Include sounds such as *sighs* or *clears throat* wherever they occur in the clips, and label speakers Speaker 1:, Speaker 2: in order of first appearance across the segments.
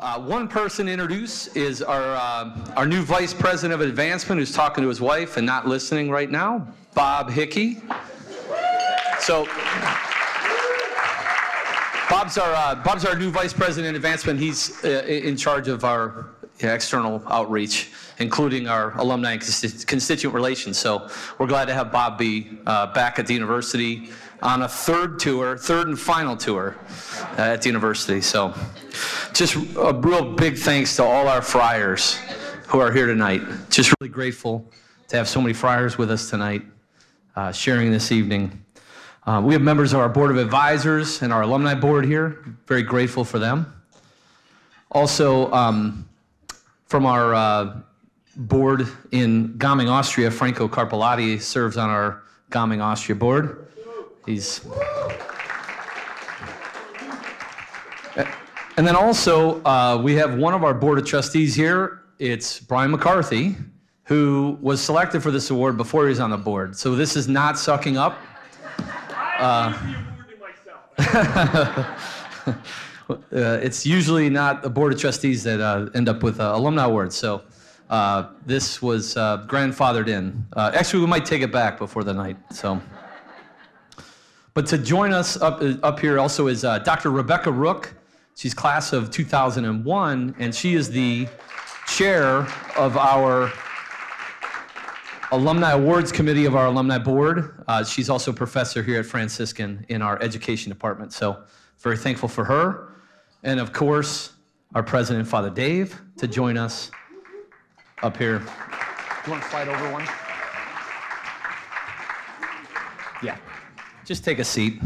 Speaker 1: Uh, one person introduce is our, uh, our new Vice President of Advancement who's talking to his wife and not listening right now, Bob Hickey. So, Bob's our, uh, Bob's our new Vice President of Advancement. He's uh, in charge of our external outreach, including our alumni and constituent relations. So we're glad to have Bob be uh, back at the university on a third tour, third and final tour uh, at the university. So just a real big thanks to all our friars who are here tonight. Just really grateful to have so many friars with us tonight, uh, sharing this evening. Uh, we have members of our board of advisors and our alumni board here. Very grateful for them. Also, um, from our uh, board in Gaming, Austria, Franco Carpelati serves on our Gaming, Austria board. He's. And then also, uh, we have one of our board of trustees here. It's Brian McCarthy, who was selected for this award before he was on the board. So this is not sucking up. Uh, *laughs* uh, it's usually not the board of trustees that uh, end up with uh, alumni awards. So uh, this was uh, grandfathered in. Uh, actually, we might take it back before the night. So, but to join us up up here also is Dr. Rebecca Rook. She's class of 2001, and she is the chair of our Alumni Awards Committee of our Alumni Board. Uh, she's also a professor here at Franciscan in our education department. So, very thankful for her. And of course, our president, Father Dave, to join us up here. You want to slide over one? Just take a seat.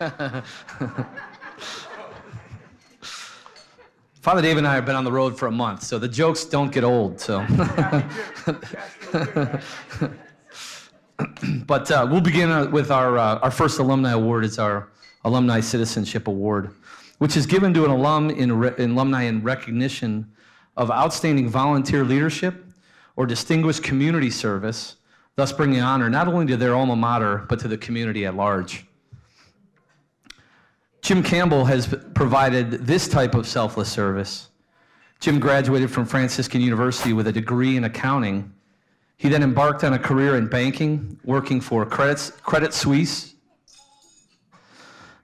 Speaker 1: *laughs* Father Dave and I have been on the road for a month, so the jokes don't get old. So, *laughs* but uh, we'll begin uh, with our uh, our first alumni award. It's our Alumni Citizenship Award, which is given to an alum in, re- alumni in recognition of outstanding volunteer leadership or distinguished community service, thus bringing honor not only to their alma mater but to the community at large. Jim Campbell has provided this type of selfless service. Jim graduated from Franciscan University with a degree in accounting. He then embarked on a career in banking, working for Credit, Credit Suisse,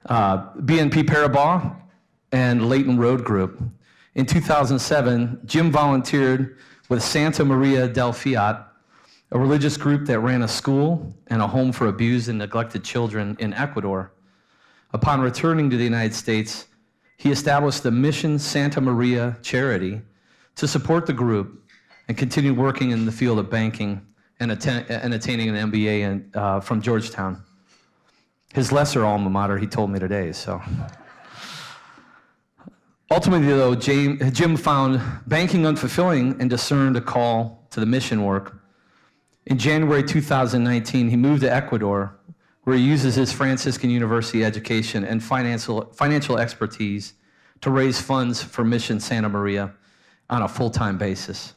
Speaker 1: uh, BNP Paribas, and Leighton Road Group. In 2007, Jim volunteered with Santa Maria del Fiat, a religious group that ran a school and a home for abused and neglected children in Ecuador. Upon returning to the United States, he established the Mission Santa Maria charity to support the group and continued working in the field of banking and, and attaining an MBA in, uh, from Georgetown. His lesser alma mater, he told me today, so. Ultimately, though, Jim found banking unfulfilling and discerned a call to the mission work. In January 2019, he moved to Ecuador where he uses his Franciscan University education and financial, financial expertise to raise funds for Mission Santa Maria on a full time basis.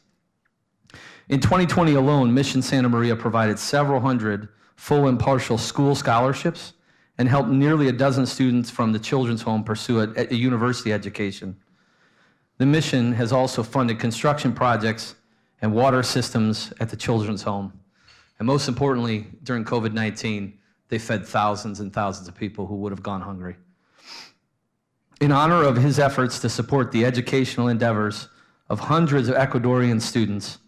Speaker 1: In 2020 alone, Mission Santa Maria provided several hundred full and partial school scholarships and helped nearly a dozen students from the children's home pursue a, a university education. The mission has also funded construction projects and water systems at the children's home. And most importantly, during COVID 19, they fed thousands and thousands of people who would have gone hungry. In honor of his efforts to support the educational endeavors of hundreds of Ecuadorian students,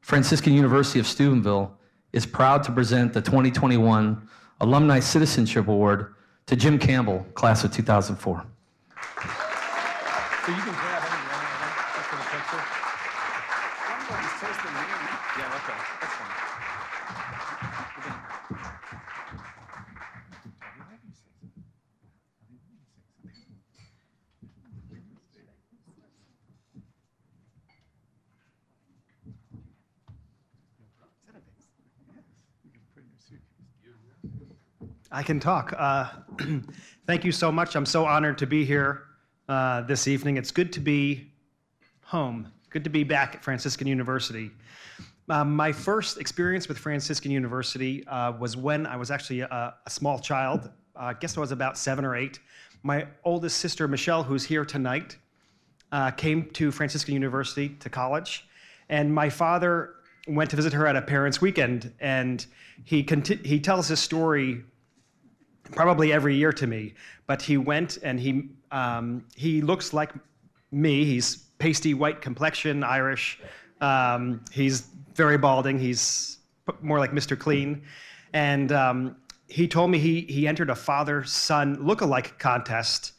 Speaker 1: Franciscan University of Steubenville is proud to present the 2021 Alumni Citizenship Award to Jim Campbell, class of 2004. So
Speaker 2: I can talk. Uh, *clears throat* thank you so much. I'm so honored to be here uh, this evening. It's good to be home. Good to be back at Franciscan University. Uh, my first experience with Franciscan University uh, was when I was actually a, a small child. I guess I was about seven or eight. My oldest sister, Michelle, who's here tonight, uh, came to Franciscan University to college, and my father went to visit her at a parents' weekend, and he conti- he tells his story probably every year to me. But he went and he um, he looks like me. He's pasty white complexion, Irish. Um, he's very balding. He's more like Mr. Clean, and um, he told me he he entered a father-son look-alike contest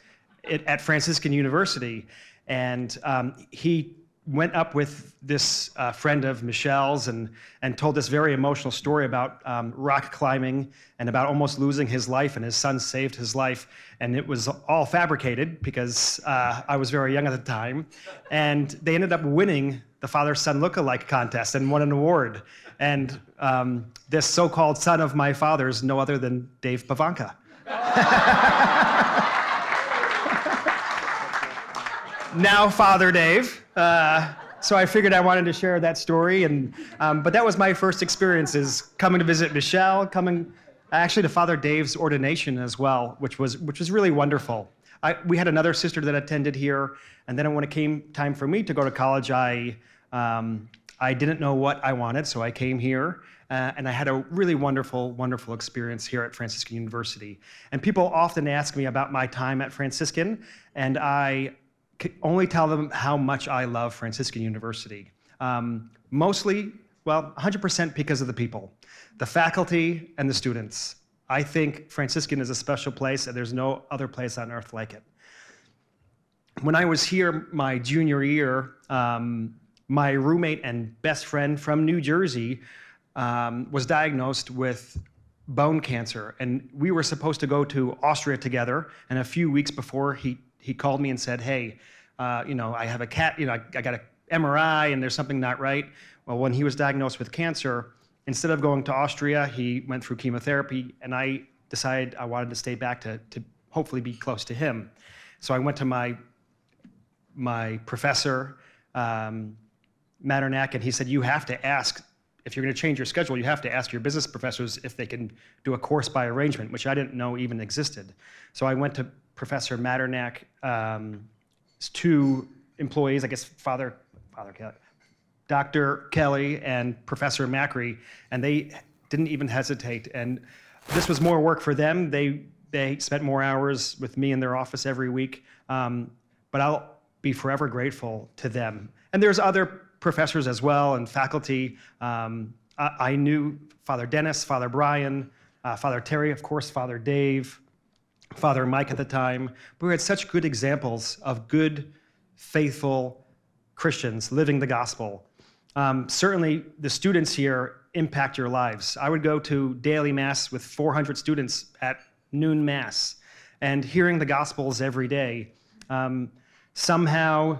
Speaker 2: at, at Franciscan University, and um, he went up with this uh, friend of Michelle's and, and told this very emotional story about um, rock climbing and about almost losing his life, and his son saved his life. And it was all fabricated because uh, I was very young at the time. And they ended up winning the father son look-alike contest and won an award. And um, this so called son of my father's no other than Dave Pivonka. *laughs* now Father Dave. Uh, so I figured I wanted to share that story, and um, but that was my first experiences coming to visit Michelle, coming actually to Father Dave's ordination as well, which was which was really wonderful. I, we had another sister that attended here, and then when it came time for me to go to college, I um, I didn't know what I wanted, so I came here. Uh, and I had a really wonderful, wonderful experience here at Franciscan University. And people often ask me about my time at Franciscan, and I only tell them how much I love Franciscan University. Um, mostly, well, 100% because of the people, the faculty, and the students. I think Franciscan is a special place, and there's no other place on earth like it. When I was here my junior year, um, my roommate and best friend from New Jersey um, was diagnosed with bone cancer, and we were supposed to go to Austria together. And a few weeks before, he he called me and said, "Hey, uh, you know, I have a cat. You know, I, I got a MRI, and there's something not right." Well, when he was diagnosed with cancer, instead of going to Austria, he went through chemotherapy, and I decided I wanted to stay back to to hopefully be close to him. So I went to my my professor. Um, Matternack, and he said, You have to ask if you're going to change your schedule, you have to ask your business professors if they can do a course by arrangement, which I didn't know even existed. So I went to Professor Matternack, um, two employees, I guess Father, Father Kelly, Dr. Kelly and Professor Macri, and they didn't even hesitate. And this was more work for them. They they spent more hours with me in their office every week. Um, but I'll be forever grateful to them. And there's other professors as well and faculty. Um, I, I, knew Father Dennis, Father Brian, uh, Father Terry, of course, Father Dave, Father Mike at the time. We had such good examples of good, faithful Christians living the gospel. Um, certainly, the students here impact your lives. I would go to daily mass with 400 students at noon mass, and hearing the gospels every day um, somehow,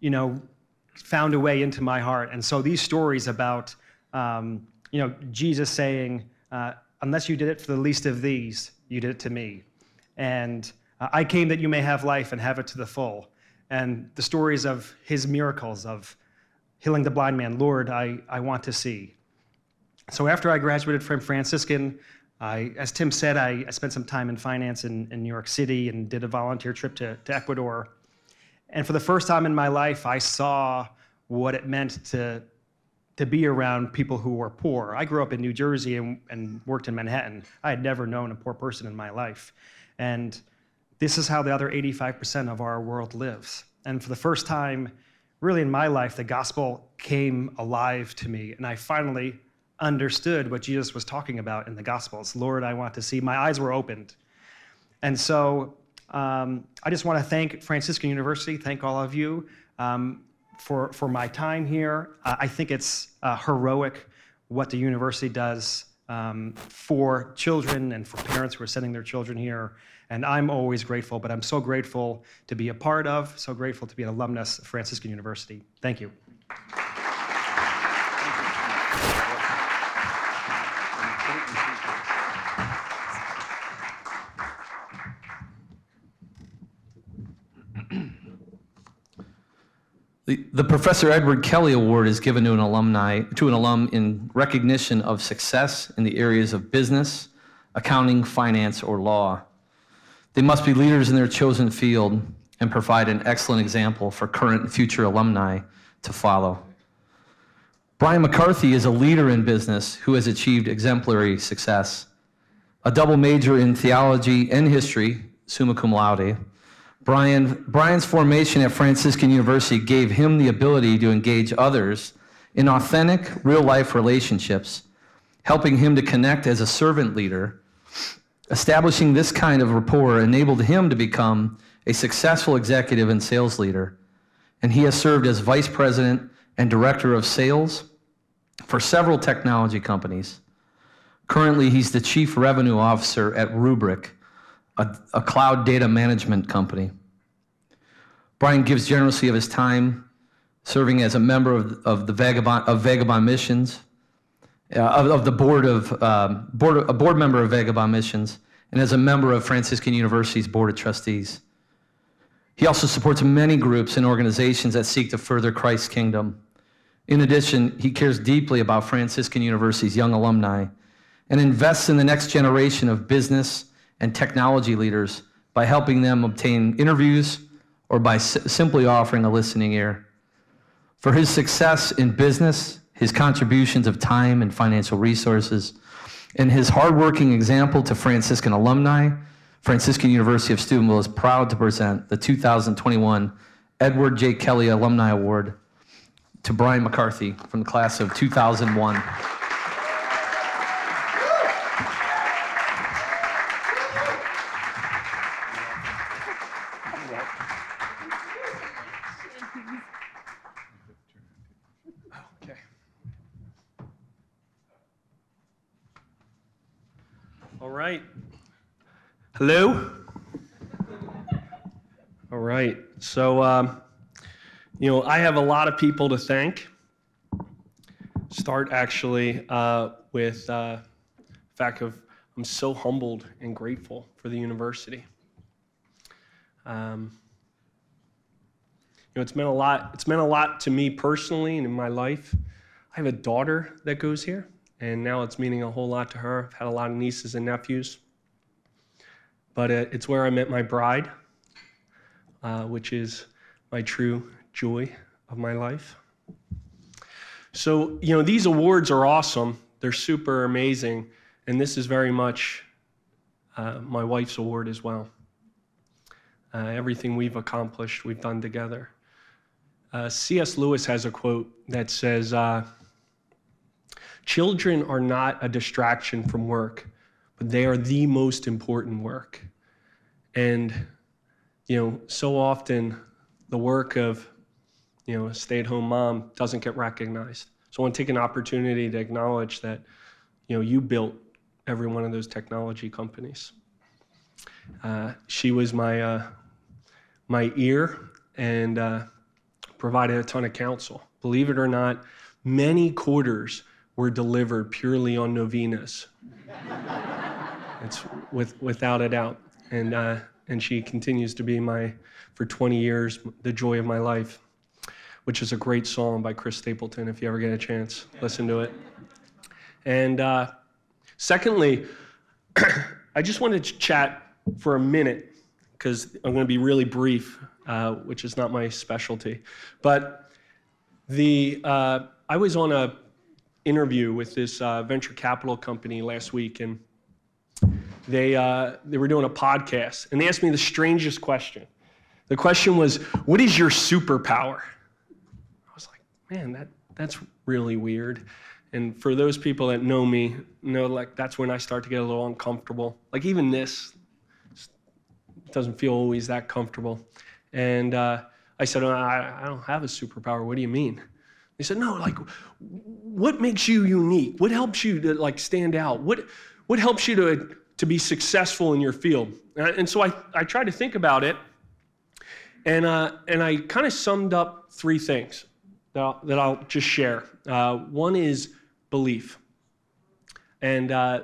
Speaker 2: you know, found a way into my heart. And so these stories about, um, you know, Jesus saying, uh, unless you did it for the least of these, you did it to me. And uh, I came that you may have life and have it to the full. And the stories of his miracles, of healing the blind man, Lord, I, I want to see. So after I graduated from Franciscan, I, as Tim said, I, I spent some time in finance in, in New York City and did a volunteer trip to, to Ecuador. And for the first time in my life, I saw what it meant to, to be around people who were poor. I grew up in New Jersey and, and worked in Manhattan. I had never known a poor person in my life. And this is how the other 85% of our world lives. And for the first time, really in my life, the gospel came alive to me. And I finally understood what Jesus was talking about in the gospels. Lord, I want to see. My eyes were opened. And so um, I just want to thank Franciscan University, thank all of you um, for, for my time here. Uh, I think it's uh, heroic what the university does um, for children and for parents who are sending their children here. And I'm always grateful, but I'm so grateful to be a part of, so grateful to be an alumnus of Franciscan University. Thank you.
Speaker 1: The, Professor Edward Kelly Award is given to an alumni to an alum in recognition of success in the areas of business, accounting, finance, or law. They must be leaders in their chosen field and provide an excellent example for current and future alumni to follow. Brian McCarthy is a leader in business who has achieved exemplary success. A double major in theology and history, summa cum laude, Brian, Brian's formation at Franciscan University gave him the ability to engage others in authentic, real life relationships, helping him to connect as a servant leader. Establishing this kind of rapport enabled him to become a successful executive and sales leader. And he has served as vice president and director of sales for several technology companies. Currently, he's the chief revenue officer at Rubrik, a, a cloud data management company. Brian gives generously of his time, serving as a member of, of the Vagabond, of Vagabond Missions, uh, of, of, the board of um, board, a board member of Vagabond Missions, and as a member of Franciscan University's board of trustees. He also supports many groups and organizations that seek to further Christ's kingdom. In addition, he cares deeply about Franciscan University's young alumni and invests in the next generation of business and technology leaders by helping them obtain interviews or by s- simply offering a listening ear. For his success in business, his contributions of time and financial resources, and his hardworking example to Franciscan alumni, Franciscan University of Steubenville is proud to present the 2021 Edward J. Kelly Alumni Award to Brian McCarthy from the class of 2001.
Speaker 3: Hello? All right. So, um, you know, I have a lot of people to thank. Start actually uh, with uh, the fact of I'm so humbled and grateful for the university. Um, you know, it's meant a lot. It's meant a lot to me personally and in my life. I have a daughter that goes here, and now it's meaning a whole lot to her. I've had a lot of nieces and nephews but it's where I met my bride, uh, which is my true joy of my life. So, you know, these awards are awesome, they're super amazing, and this is very much uh, my wife's award as well. Uh, everything we've accomplished, we've done together. Uh, C.S. Lewis has a quote that says, uh, Children are not a distraction from work, but they are the most important work. And, you know, so often the work of, you know, a stay at home mom doesn't get recognized. So I want to take an opportunity to acknowledge that, you know, you built every one of those technology companies. Uh, she was my, uh, my ear and uh, provided a ton of counsel. Believe it or not, many quarters were delivered purely on novenas. it's with, without a doubt. And uh, and she continues to be my for 20 years the joy of my life which is a great song by chris stapleton if you ever get a chance. Listen to it. And uh, secondly *clears throat* i just wanted to chat for a minute because i'm going to be really brief uh, which is not my specialty. But the uh, i was on a interview with this uh, venture capital company last week and they, uh, they were doing a podcast, and they asked me the strangest question. The question was, What is your superpower? I was like, Man, that, that's really weird. And for those people that know me, know like that's when I start to get a little uncomfortable. Like even this doesn't feel always that comfortable. And uh, I said, oh, I, I don't have a superpower. What do you mean? They said, no, like, what makes you unique? What helps you to like stand out? What, what helps you to to be successful in your field. And so I, I tried to think about it, and, uh, and I kind of summed up three things that I'll, that I'll just share. Uh, one is belief. And uh,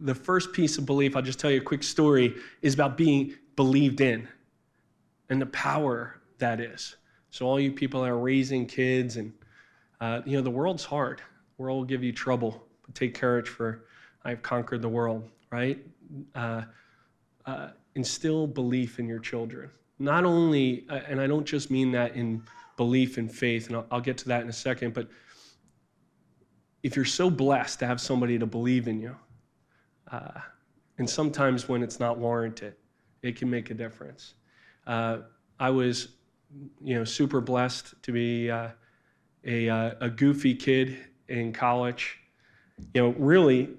Speaker 3: the first piece of belief, I'll just tell you a quick story, is about being believed in and the power that is. So, all you people that are raising kids, and uh, you know, the world's hard. The world will give you trouble, but take courage, for I've conquered the world right? Uh, uh, instill belief in your children. not only, uh, and I don't just mean that in belief and faith, and I'll, I'll get to that in a second, but if you're so blessed to have somebody to believe in you, uh, and sometimes when it's not warranted, it can make a difference. Uh, I was, you know, super blessed to be uh, a, uh, a goofy kid in college. You know, really,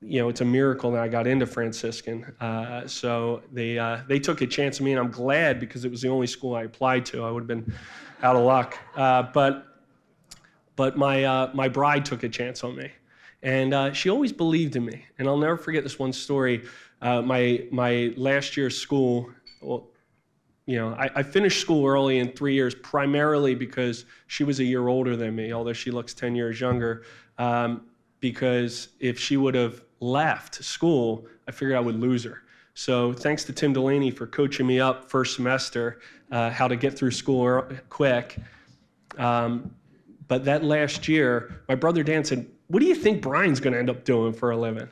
Speaker 3: you know, it's a miracle that I got into Franciscan. Uh, so they uh, they took a chance on me, and I'm glad because it was the only school I applied to. I would have been out of luck. Uh, but but my uh, my bride took a chance on me, and uh, she always believed in me. And I'll never forget this one story. My my last year of school. Well, you know, I, I, finished school early in three years, primarily because she was a year older than me, although she looks 10 years younger. Um, because if she would have left school, I figured I would lose her. So thanks to Tim Delaney for coaching me up first semester uh, how to get through school quick. Um, but that last year, my brother Dan said, "What do you think Brian's going to end up doing for a living?"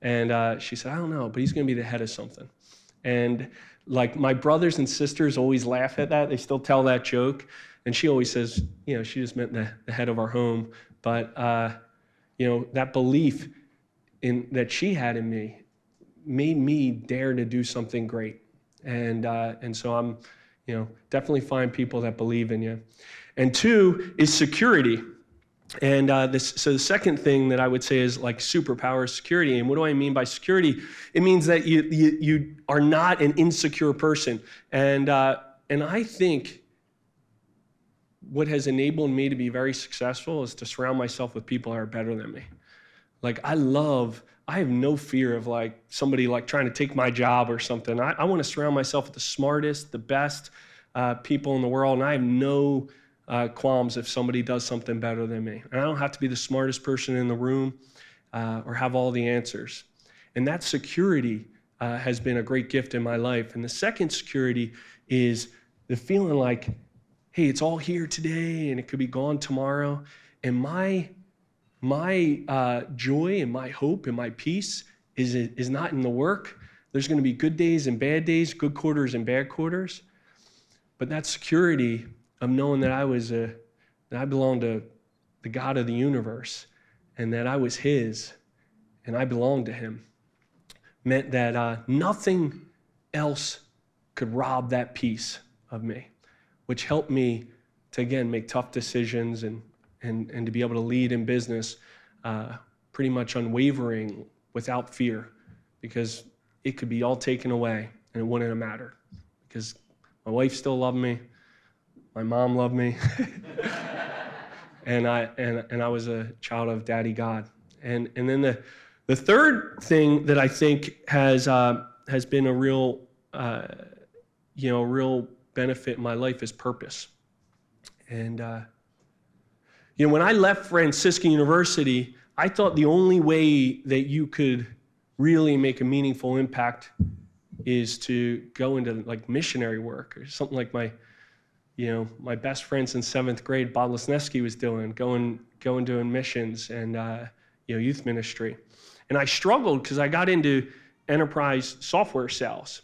Speaker 3: And uh, she said, "I don't know, but he's going to be the head of something." And like my brothers and sisters always laugh at that. They still tell that joke. And she always says, you know, she just meant the, the head of our home. But, uh, you know, that belief in, that she had in me made me dare to do something great. And, uh, and so I'm, you know, definitely find people that believe in you. And two is security. And uh, this, so the second thing that I would say is like superpower security. And what do I mean by security? It means that you, you, you are not an insecure person. And, uh, and I think what has enabled me to be very successful is to surround myself with people that are better than me. Like I love, I have no fear of like somebody like trying to take my job or something. I, I want to surround myself with the smartest, the best uh, people in the world. And I have no uh, qualms if somebody does something better than me. And I don't have to be the smartest person in the room uh, or have all the answers. And that security uh, has been a great gift in my life. And the second security is the feeling like, hey, it's all here today and it could be gone tomorrow. And my my uh, joy and my hope and my peace is, is not in the work. There's going to be good days and bad days, good quarters and bad quarters. But that security of knowing that I was a, that I belonged to the God of the universe and that I was His and I belonged to Him meant that uh, nothing else could rob that peace of me, which helped me to again make tough decisions and, and, and to be able to lead in business uh, pretty much unwavering without fear because it could be all taken away and it wouldn't have mattered because my wife still loved me my mom loved me. *laughs* and, I, and, and I was a child of Daddy God. And, and then the, the third thing that I think has, uh, has been a real, uh, you know, real benefit in my life is purpose. And, uh, you know, when I left Franciscan University, I thought the only way that you could really make a meaningful impact is to go into like missionary work or something like my you know, my best friends in seventh grade, Bob Lesneski was doing, going, going doing missions and, uh, you know, youth ministry. And I struggled because I got into enterprise software sales.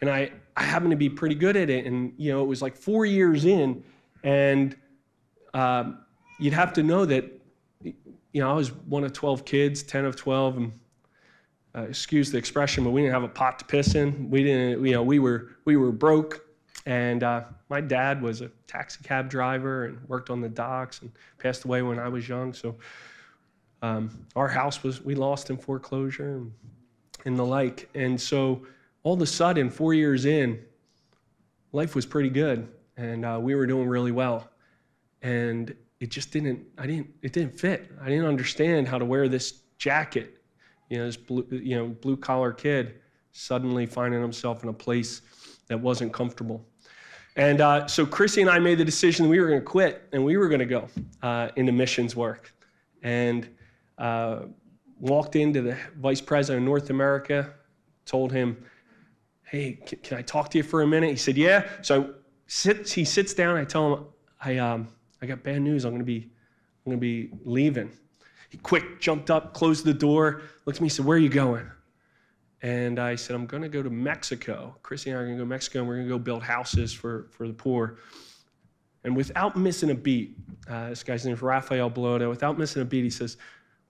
Speaker 3: And I, I happened to be pretty good at it. And, you know, it was like four years in, and um, you'd have to know that, you know, I was one of 12 kids, 10 of 12, and uh, excuse the expression, but we didn't have a pot to piss in. We didn't, you know, we were, we were broke. And uh, my dad was a taxi cab driver and worked on the docks and passed away when I was young. So um, our house was, we lost in foreclosure and, and the like. And so all of a sudden, four years in, life was pretty good and uh, we were doing really well. And it just didn't, I didn't, it didn't fit. I didn't understand how to wear this jacket. You know, this blue, you know, blue collar kid suddenly finding himself in a place that wasn't comfortable. And uh, so Chrissy and I made the decision we were going to quit and we were going to go uh, into missions work. And uh, walked into the vice president of North America, told him, "Hey, can, can, I talk to you for a minute?" He said, "Yeah." So sit, he sits down. I tell him, "I um, I got bad news. I'm going to be I'm going to be leaving." He quick jumped up, closed the door, looked at me, said, "Where are you going?" And I said, I'm going to go to Mexico. Chrissy and I are going to go to Mexico and we're going to go build houses for, for the poor. And without missing a beat, uh, this guy's name is Rafael Blota. Without missing a beat, he says,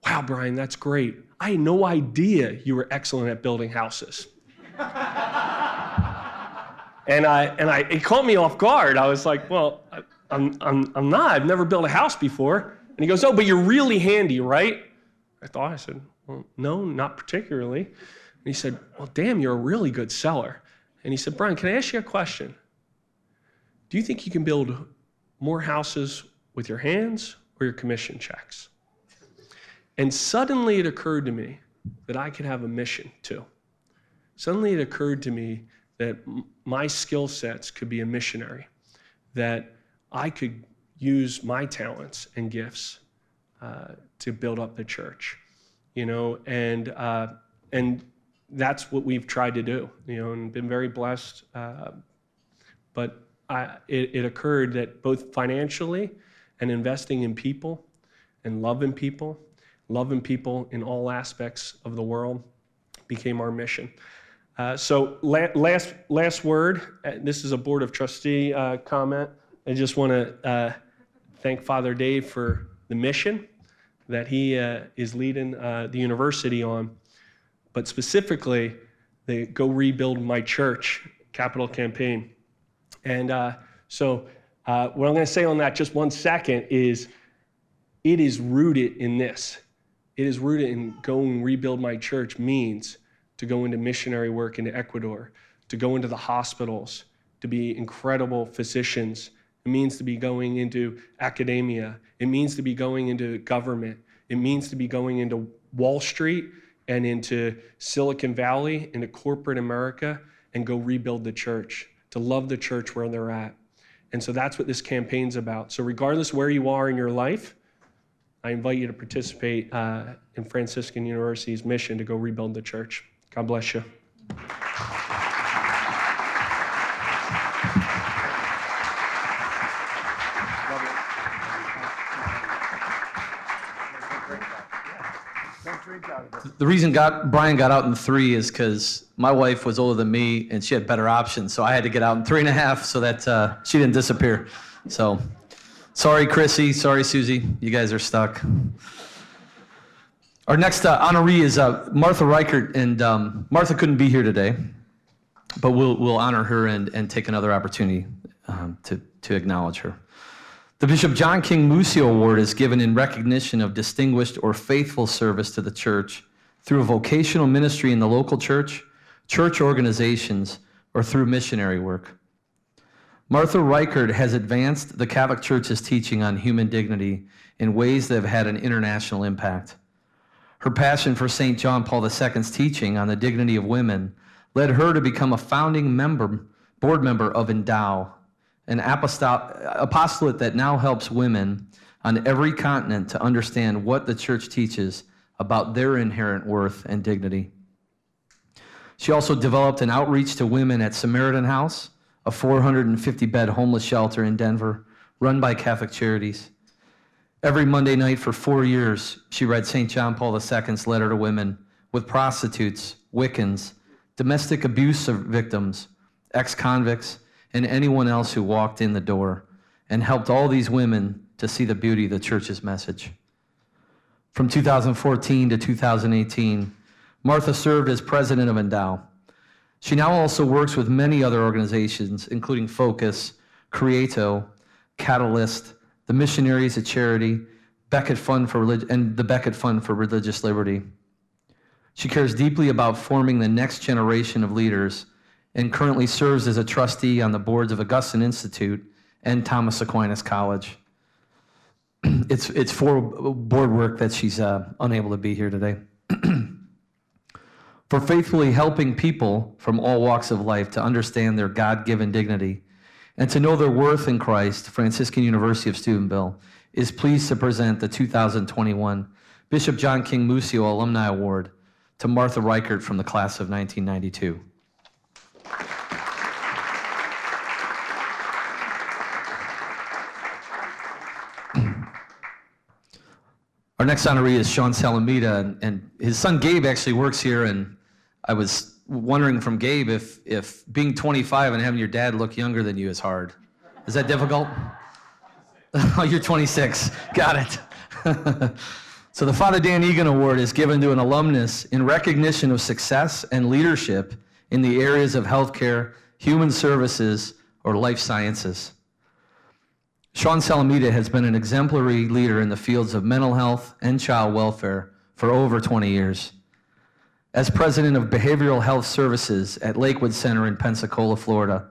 Speaker 3: Wow, Brian, that's great. I had no idea you were excellent at building houses. *laughs* and I, and I, it caught me off guard. I was like, Well, I, I'm, I'm, I'm not. I've never built a house before. And he goes, Oh, but you're really handy, right? I thought, I said, Well, no, not particularly. He said, Well, damn, you're a really good seller. And he said, Brian, can I ask you a question? Do you think you can build more houses with your hands or your commission checks? And suddenly it occurred to me that I could have a mission too. Suddenly it occurred to me that my skill sets could be a missionary, that I could use my talents and gifts uh, to build up the church, you know, and uh, and that's what we've tried to do, you know, and been very blessed. Uh, but I, it, it occurred that both financially and investing in people and loving people, loving people in all aspects of the world became our mission. Uh, so la- last last word. Uh, this is a board of trustee uh, comment. I just want to uh, thank Father Dave for the mission that he uh, is leading the university on, but specifically the Go Rebuild My Church capital campaign. And uh, so, uh, what I'm going to say on that, just one second, is it is rooted in this. It is rooted in going rebuild my church means to go into missionary work into Ecuador, to go into the hospitals, to be incredible physicians. It means to be going into academia. It means to be going into government. It means to be going into Wall Street and into Silicon Valley, into corporate America, and go rebuild the church to love the church where they're at. And so that's what this campaign's about. So, regardless where you are in your life, I invite you to participate uh, in Franciscan University's mission to go rebuild the church. God bless you.
Speaker 1: The reason got, Brian got out in three is because my wife was older than me and she had better options. So I had to get out in three and a half so that uh, she didn't disappear. So sorry, Chrissy. Sorry, Susie. You guys are stuck. Our next uh, honoree is uh, Martha Reichert. And um, Martha couldn't be here today, but we'll, we'll honor her and, and take another opportunity um, to, to acknowledge her. The Bishop John King Mussio Award is given in recognition of distinguished or faithful service to the church through a vocational ministry in the local church, church organizations, or through missionary work. Martha Reichert has advanced the Catholic Church's teaching on human dignity in ways that have had an international impact. Her passion for St. John Paul II's teaching on the dignity of women led her to become a founding member, board member of Endow, an apostolate that now helps women on every continent to understand what the church teaches about their inherent worth and dignity. She also developed an outreach to women at Samaritan House, a 450 bed homeless shelter in Denver run by Catholic Charities. Every Monday night for four years, she read St. John Paul II's letter to women with prostitutes, Wiccans, domestic abuse victims, ex convicts, and anyone else who walked in the door, and helped all these women to see the beauty of the church's message. From 2014 to 2018, Martha served as president of Endow. She now also works with many other organizations, including Focus, Creato, Catalyst, the Missionaries of Charity, Becket Fund for Relig- and the Becket Fund for Religious Liberty. She cares deeply about forming the next generation of leaders and currently serves as a trustee on the boards of Augustine Institute and Thomas Aquinas College. *clears throat* it's, it's for board work that she's uh, unable to be here today. *clears throat* for faithfully helping people from all walks of life to understand their God given dignity and to know their worth in Christ, Franciscan University of Steubenville is pleased to present the 2021 Bishop John King Mussio Alumni Award to Martha Reichert from the class of 1992. Our next honoree is Sean Salamita, and, and, his son Gabe actually works here, and I was wondering from Gabe if if being 25 and having your dad look younger than you is hard. Is that difficult? oh, *laughs* you're 26. Got it. *laughs* so the Father Dan Egan Award is given to an alumnus in recognition of success and leadership in the areas of healthcare, human services, or life sciences. Sean Salamita has been an exemplary leader in the fields of mental health and child welfare for over 20 years. As president of Behavioral Health Services at Lakewood Center in Pensacola, Florida,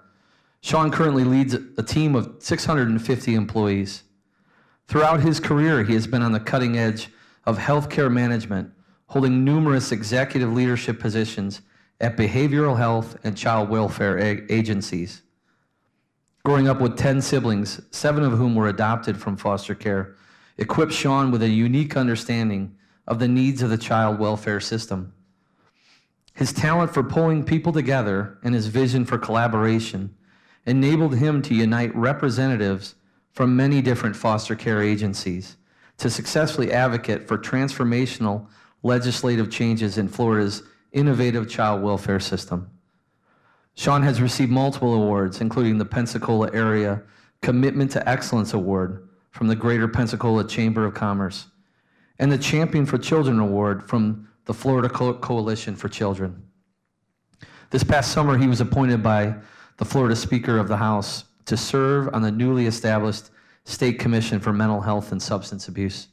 Speaker 1: Sean currently leads a team of 650 employees. Throughout his career, he has been on the cutting edge of healthcare management, holding numerous executive leadership positions at behavioral health and child welfare agencies. Growing up with 10 siblings, seven of whom were adopted from foster care, equipped Sean with a unique understanding of the needs of the child welfare system. His talent for pulling people together and his vision for collaboration enabled him to unite representatives from many different foster care agencies to successfully advocate for transformational legislative changes in Florida's innovative child welfare system. Sean has received multiple awards, including the Pensacola Area Commitment to Excellence Award from the Greater Pensacola Chamber of Commerce and the Champion for Children Award from the Florida Co- Coalition for Children. This past summer, he was appointed by the Florida Speaker of the House to serve on the newly established State Commission for Mental Health and Substance Abuse.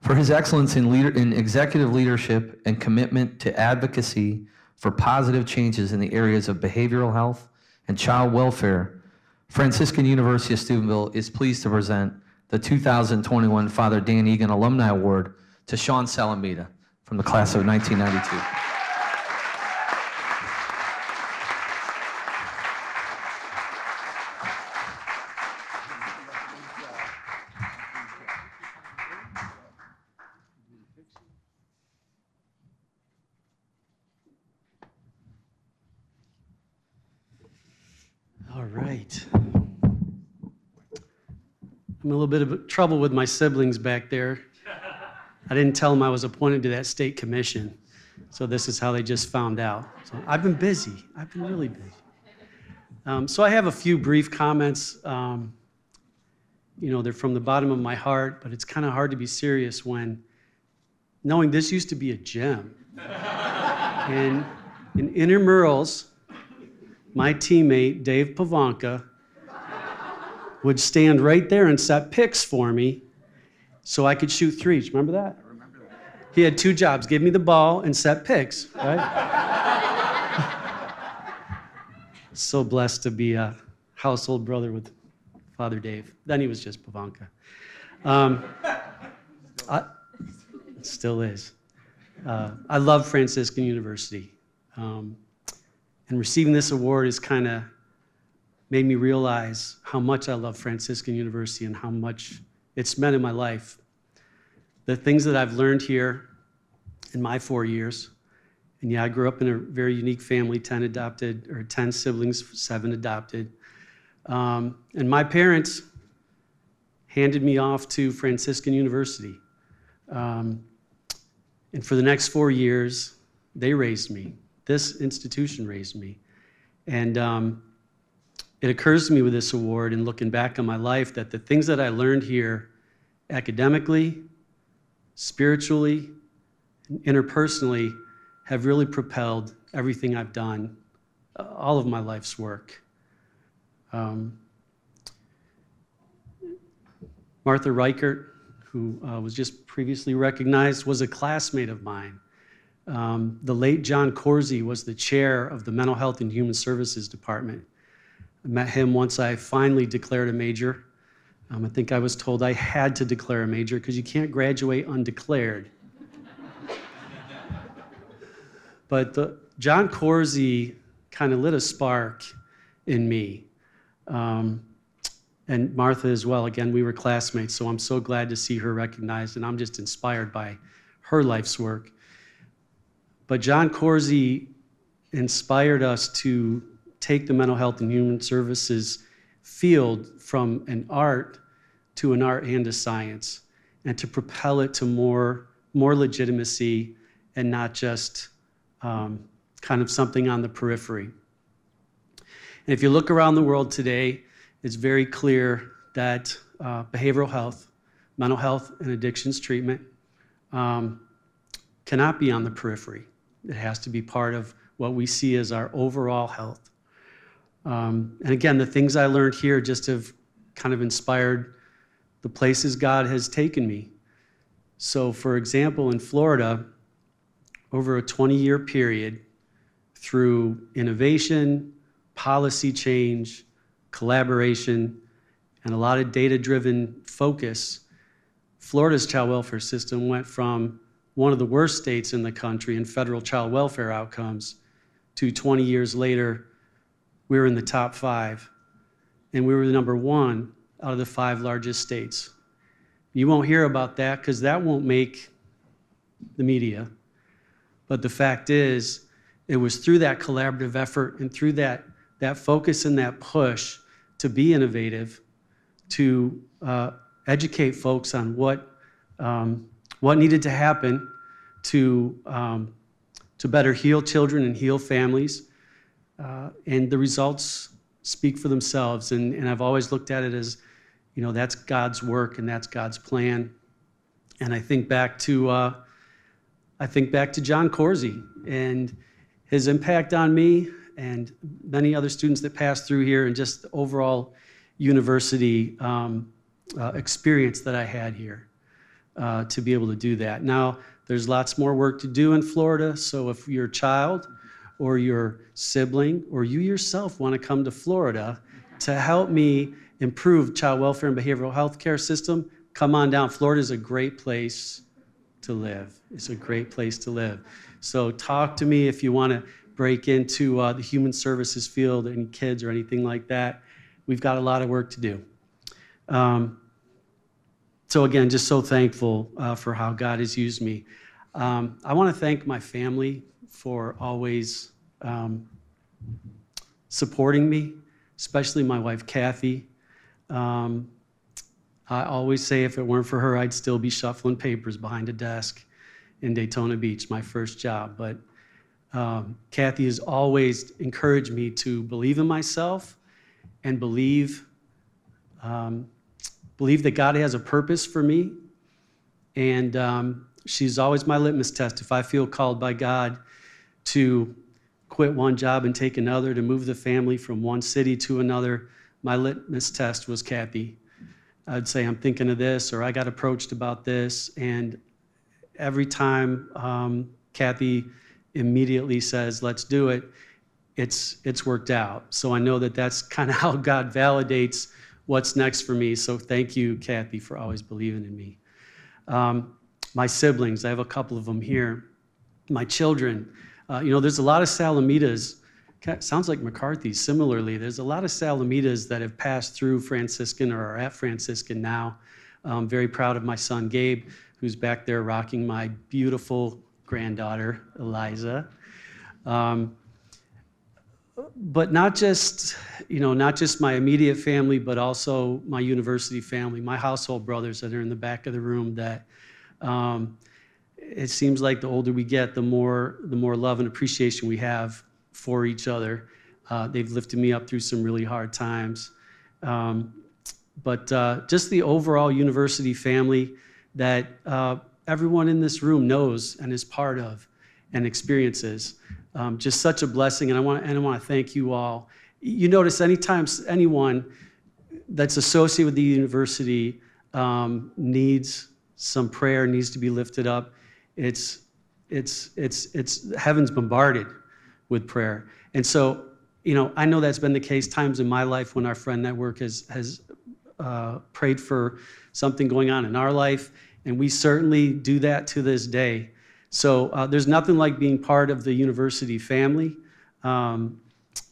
Speaker 1: For his excellence in, leader, in executive leadership and commitment to advocacy for positive changes in the areas of behavioral health and child welfare, Franciscan University of Steubenville is pleased to present the 2021 Father Dan Egan Alumni Award to Sean Salamita from the class of 1992.
Speaker 4: I'm a little bit of trouble with my siblings back there. I didn't tell them I was appointed to that state commission. So this is how they just found out. So I've been busy. I've been really busy. Um, so I have a few brief comments. Um, you know, they're from the bottom of my heart, but it's kind of hard to be serious when knowing this used to be a gym. and in intramurals, my teammate, Dave Pivonka, would stand right there and set picks for me so I could shoot threes. Remember that? I remember that. He had two jobs give me the ball and set picks, right? *laughs* so blessed to be a household brother with Father Dave. Then he was just Pivonka. Um, I, still is. Uh, I love Franciscan University. Um, and receiving this award is kind of made me realize how much I love Franciscan University and how much it's meant in my life. The things that I've learned here in my four years, and yeah, I grew up in a very unique family 10 adopted, or 10 siblings, seven adopted. Um, and my parents handed me off to Franciscan University. Um, and for the next four years, they raised me. This institution raised me. And um, it occurs to me with this award and looking back on my life that the things that I learned here academically, spiritually, and interpersonally have really propelled everything I've done, uh, all of my life's work. Um, Martha Reichert, who uh, was just previously recognized, was a classmate of mine. Um, the late John Corsi was the chair of the Mental Health and Human Services Department. I met him once I finally declared a major. Um, I think I was told I had to declare a major because you can't graduate undeclared. *laughs* but the, John Corsi kind of lit a spark in me. Um, and Martha as well. Again, we were classmates, so I'm so glad to see her recognized, and I'm just inspired by her life's work. But John Corsi inspired us to take the mental health and human services field from an art to an art and a science and to propel it to more, more legitimacy and not just um, kind of something on the periphery. And if you look around the world today, it's very clear that uh, behavioral health, mental health, and addictions treatment um, cannot be on the periphery. It has to be part of what we see as our overall health. Um, and again, the things I learned here just have kind of inspired the places God has taken me. So, for example, in Florida, over a 20 year period, through innovation, policy change, collaboration, and a lot of data driven focus, Florida's child welfare system went from one of the worst states in the country in federal child welfare outcomes to 20 years later, we were in the top five. And we were the number one out of the five largest states. You won't hear about that because that won't make the media. But the fact is, it was through that collaborative effort and through that, that focus and that push to be innovative, to uh, educate folks on what, um, what needed to happen to, um, to better heal children and heal families. Uh, and the results speak for themselves. And, and I've always looked at it as, you know, that's God's work and that's God's plan. And I think back to, uh, I think back to John Corsi and his impact on me and many other students that passed through here and just the overall university um, uh, experience that I had here uh, to be able to do that. Now, there's lots more work to do in Florida, so if your child or your sibling or you yourself want to come to Florida to help me improve child welfare and behavioral health care system, come on down. Florida is a great place to live. It's a great place to live. So talk to me if you want to break into uh, the human services field, any kids or anything like that. We've got a lot of work to do. Um, so again, just so thankful uh, for how God has used me. Um, I want to thank my family for always um, supporting me, especially my wife Kathy. Um, I always say if it weren't for her, I'd still be shuffling papers behind a desk in Daytona Beach, my first job. But um, Kathy has always encouraged me to believe in myself and believe um, believe that God has a purpose for me. And um, she's always my litmus test. If I feel called by God to quit one job and take another, to move the family from one city to another, my litmus test was Kathy. I'd say, I'm thinking of this, or I got approached about this. And every time um, Kathy immediately says, let's do it, it's, it's worked out. So I know that that's *laughs* kind of how God validates what's next for me. So thank you, Kathy, for always believing in me. Um, my siblings, I have a couple of them here. My children, uh, you know, there's a lot of Salamitas. Sounds like McCarthy. Similarly, there's a lot of Salamitas that have passed through Franciscan or are at Franciscan now. I'm very proud of my son Gabe, who's back there rocking my beautiful granddaughter Eliza. Um, but not just you know not just my immediate family but also my university family my household brothers that are in the back of the room that um, it seems like the older we get the more the more love and appreciation we have for each other. Uh, they've lifted me up through some really hard times. Um, but uh, just the overall university family that uh, everyone in this room knows and is part of and experiences um, just such a blessing, and I want and I want to thank you all. You notice anytime anyone that's associated with the university um, needs some prayer, needs to be lifted up, it's it's it's it's heaven's bombarded with prayer, and so you know I know that's been the case times in my life when our friend network has has uh, prayed for something going on in our life, and we certainly do that to this day. So uh, there's nothing like being part of the university family. Um,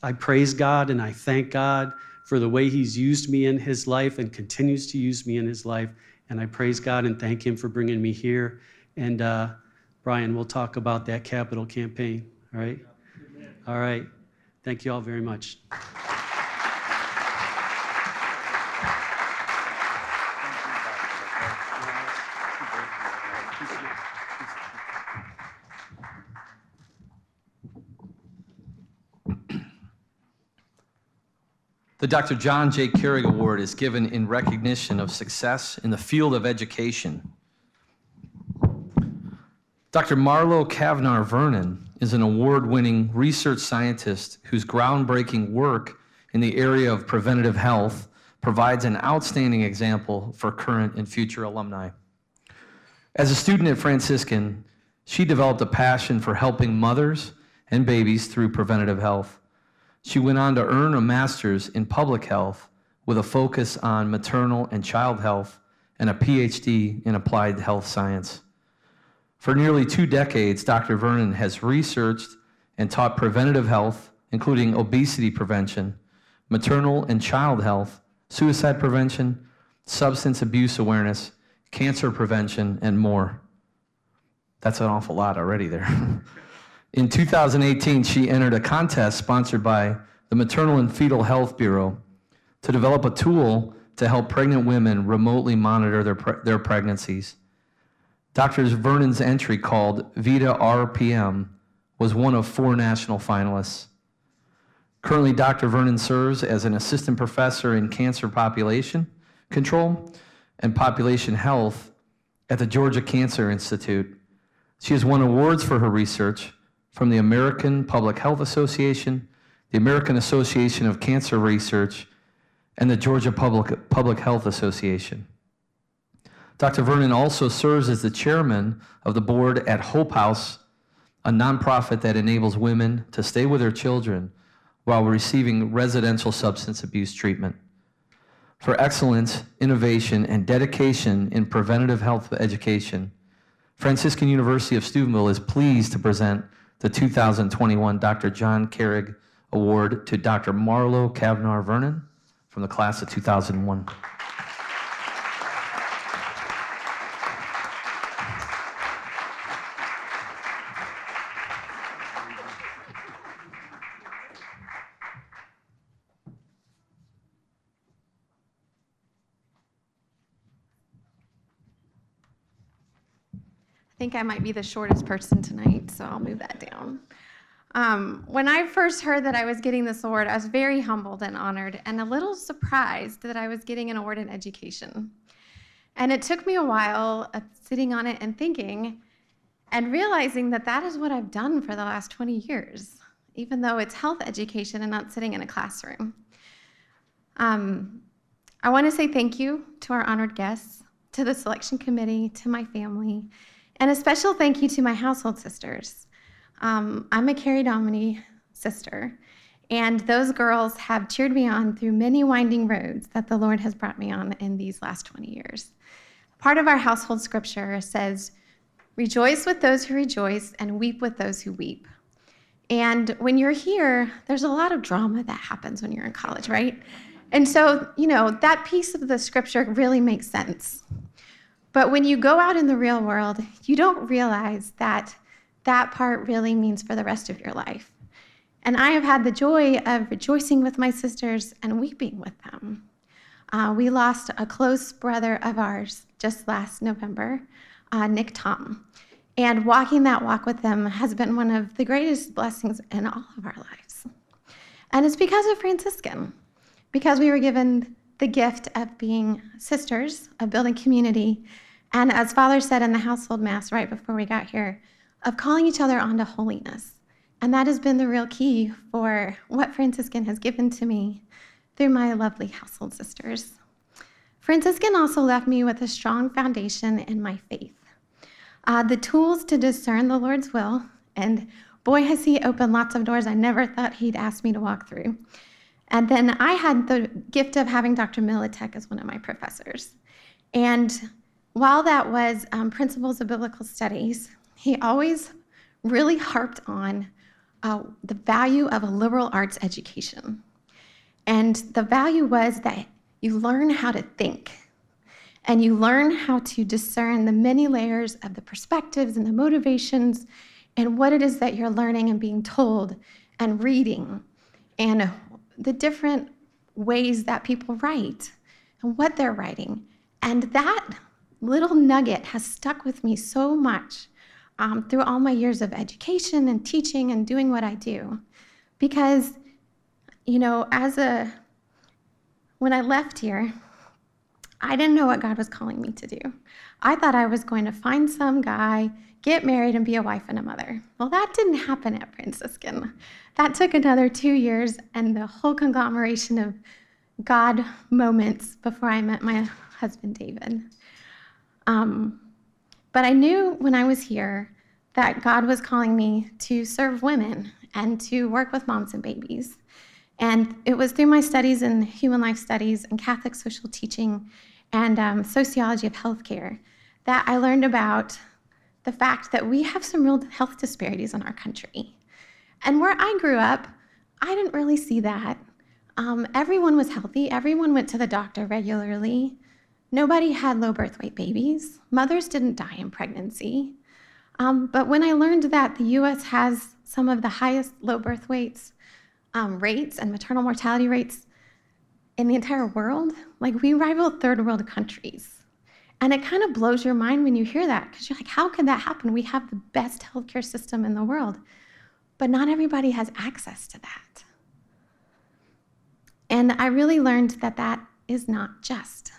Speaker 4: I praise God and I thank God for the way He's used me in His life and continues to use me in His life. And I praise God and thank Him for bringing me here. And uh, Brian, we'll talk about that capital campaign. All right? Amen. All right. Thank you all very much.
Speaker 1: The Dr. John J. Carrigg Award is given in recognition of success in the field of education Dr. Marlo Kavnar Vernon is an award winning research scientist whose groundbreaking work in the area of preventative health provides an outstanding example for current and future alumni. As a student at Franciscan, she developed a passion for helping mothers and babies through preventative health. She went on to earn a master's in public health with a focus on maternal and child health and a PhD in applied health science. For nearly two decades, Dr. Vernon has researched and taught preventative health, including obesity prevention, maternal and child health, suicide prevention, substance abuse awareness, cancer prevention, and more. That's an awful lot already there. *laughs* In 2018, she entered a contest sponsored by the Maternal and Fetal Health Bureau to develop a tool to help pregnant women remotely monitor their, pre- their pregnancies. Dr. Vernon's entry called Vita RPM was one of four national finalists. Currently, Dr. Vernon serves as an assistant professor in cancer population control and population health at the Georgia Cancer Institute. She has won awards for her research from the American Public Health Association, the American Association of Cancer Research, and the Georgia Public, Public Health Association. Dr. Vernon also serves as the chairman of the board at Hope House, a nonprofit that enables women to stay with their children while receiving residential substance abuse treatment. For excellence, innovation, and dedication in preventative health education, Franciscan University of Steubenville is pleased to present the 2021 Dr. John Carrigg Award to Dr. Marlo Kavnar Vernon from the class of 2001.
Speaker 5: Think I might be the shortest person tonight, so I'll move that down. Um, when I first heard that I was getting this award, I was very humbled and honored and a little surprised that I was getting an award in education. And it took me a while sitting on it and thinking and realizing that that is what I've done for the last 20 years, even though it's health education and not sitting in a classroom. Um, I want to say thank you to our honored guests, to the selection committee, to my family, and a special thank you to my household sisters. Um, I'm a Carrie Dominy sister, and those girls have cheered me on through many winding roads that the Lord has brought me on in these last 20 years. Part of our household scripture says, Rejoice with those who rejoice and weep with those who weep. And when you're here, there's a lot of drama that happens when you're in college, right? And so, you know, that piece of the scripture really makes sense. But when you go out in the real world, you don't realize that that part really means for the rest of your life. And I have had the joy of rejoicing with my sisters and weeping with them. Uh, we lost a close brother of ours just last November, uh, Nick Tom. And walking that walk with them has been one of the greatest blessings in all of our lives. And it's because of Franciscan, because we were given the gift of being sisters, of building community, and as Father said in the household mass right before we got here, of calling each other onto holiness. And that has been the real key for what Franciscan has given to me through my lovely household sisters. Franciscan also left me with a strong foundation in my faith. Uh, the tools to discern the Lord's will, and boy, has He opened lots of doors I never thought He'd ask me to walk through. And then I had the gift of having Dr. Miletic as one of my professors. And while that was um, Principles of Biblical Studies, he always really harped on uh, the value of a liberal arts education. And the value was that you learn how to think and you learn how to discern the many layers of the perspectives and the motivations and what it is that you're learning and being told and reading and the different ways that people write and what they're writing. And that little nugget has stuck with me so much um, through all my years of education and teaching and doing what I do. Because, you know, as a when I left here, I didn't know what God was calling me to do. I thought I was going to find some guy, get married, and be a wife and a mother. Well, that didn't happen at Franciscan. That took another two years and the whole conglomeration of God moments before I met my husband, David. Um, but I knew when I was here that God was calling me to serve women and to work with moms and babies. And it was through my studies in human life studies and Catholic social teaching and um, sociology of healthcare that I learned about the fact that we have some real health disparities in our country. And where I grew up, I didn't really see that. Um, everyone was healthy, everyone went to the doctor regularly. Nobody had low birth weight babies. Mothers didn't die in pregnancy. Um, but when I learned that the US has some of the highest low birth weights um, rates and maternal mortality rates in the entire world, like we rival third world countries. And it kind of blows your mind when you hear that because you're like, how could that happen? We have the best healthcare system in the world, but not everybody has access to that. And I really learned that that is not just.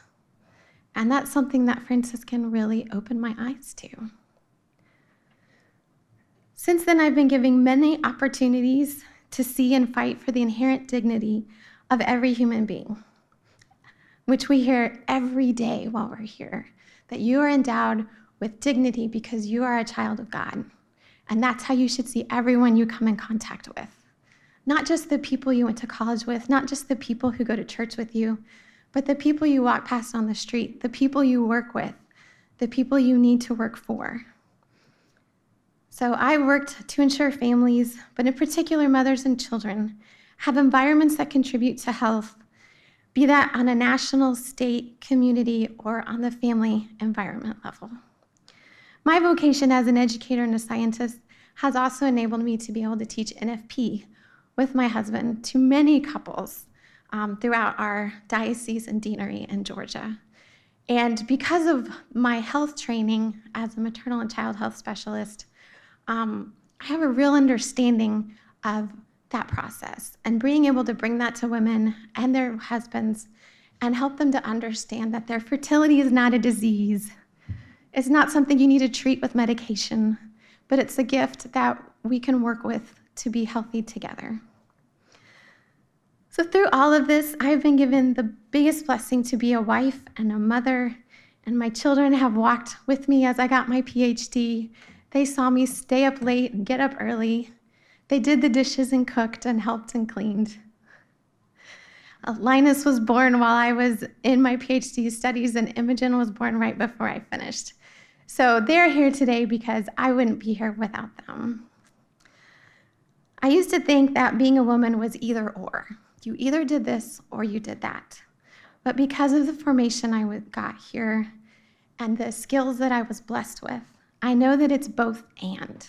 Speaker 5: And that's something that Franciscan really opened my eyes to. Since then, I've been giving many opportunities to see and fight for the inherent dignity of every human being, which we hear every day while we're here that you are endowed with dignity because you are a child of God. And that's how you should see everyone you come in contact with. Not just the people you went to college with, not just the people who go to church with you, but the people you walk past on the street, the people you work with, the people you need to work for. So I worked to ensure families, but in particular mothers and children, have environments that contribute to health, be that on a national, state, community, or on the family environment level. My vocation as an educator and a scientist has also enabled me to be able to teach NFP with my husband to many couples um, throughout our diocese and deanery in Georgia. And because of my health training as a maternal and child health specialist, um, I have a real understanding of that process and being able to bring that to women and their husbands and help them to understand that their fertility is not a disease. It's not something you need to treat with medication, but it's a gift that we can work with to be healthy together. So, through all of this, I've been given the biggest blessing to be a wife and a mother, and my children have walked with me as I got my PhD they saw me stay up late and get up early. They did the dishes and cooked and helped and cleaned. Uh, Linus was born while I was in my PhD studies, and Imogen was born right before I finished. So they're here today because I wouldn't be here without them. I used to think that being a woman was either or. You either did this or you did that. But because of the formation I got here and the skills that I was blessed with, I know that it's both and.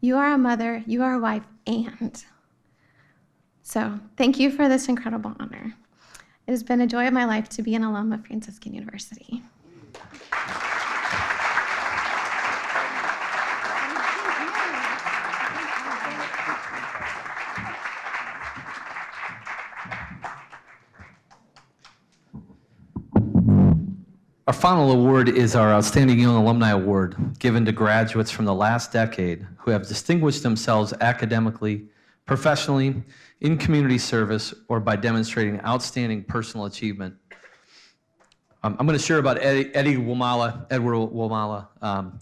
Speaker 5: You are a mother, you are a wife, and. So thank you for this incredible honor. It has been a joy of my life to be an alum of Franciscan University.
Speaker 1: Final award is our Outstanding Young Alumni Award, given to graduates from the last decade who have distinguished themselves academically, professionally, in community service, or by demonstrating outstanding personal achievement. Um, I'm going to share about Eddie, Eddie Wamala, Edward Wamala, um,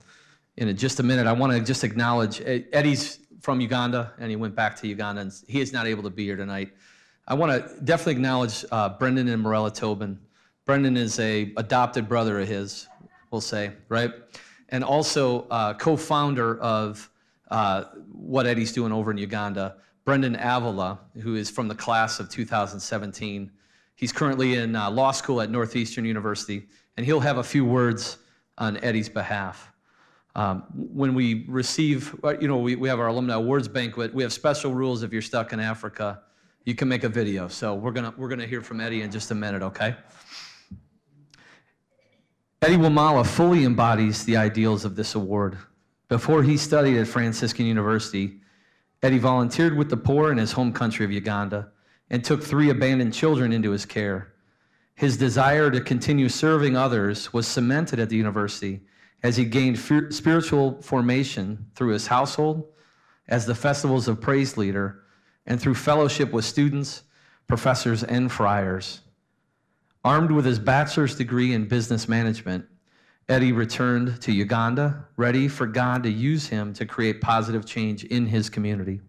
Speaker 1: in just a minute. I want to just acknowledge Eddie's from Uganda, and he went back to Uganda, and he is not able to be here tonight. I want to definitely acknowledge uh, Brendan and Morella Tobin. Brendan is a adopted brother of his, we'll say, right? And also uh, co-founder of uh, what Eddie's doing over in Uganda. Brendan Avila, who is from the class of 2017. He's currently in uh, law school at Northeastern University, and he'll have a few words on Eddie's behalf. Um, when we receive, uh, you know, we, we have our alumni awards banquet. We have special rules if you're stuck in Africa. You can make a video. So we're gonna we're gonna hear from Eddie in just a minute, okay? Eddie Wamala fully embodies the ideals of this award. Before he studied at Franciscan University, Eddie volunteered with the poor in his home country of Uganda and took three abandoned children into his care. His desire to continue serving others was cemented at the university as he gained spiritual formation through his household, as the Festivals of Praise leader, and through fellowship with students, professors, and friars. Armed with his bachelor's degree in business management, Eddie returned to Uganda, ready for God to use him to create positive change in his community.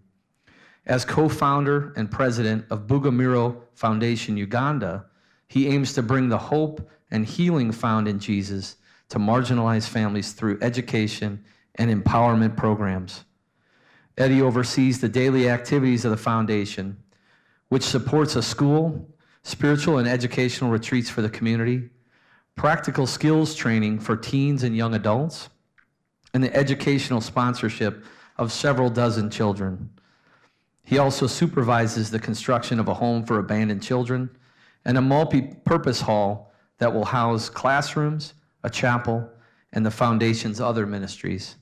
Speaker 1: As co founder and president of Bugumiro Foundation Uganda, he aims to bring the hope and healing found in Jesus to marginalized families through education and empowerment programs. Eddie oversees the daily activities of the foundation, which supports a school, spiritual and educational retreats for the community, practical skills training for teens and young adults, and the educational sponsorship of several dozen children. He also supervises the construction of a home for abandoned children and a multi purpose hall that will house classrooms, a chapel, and the foundation's other ministries.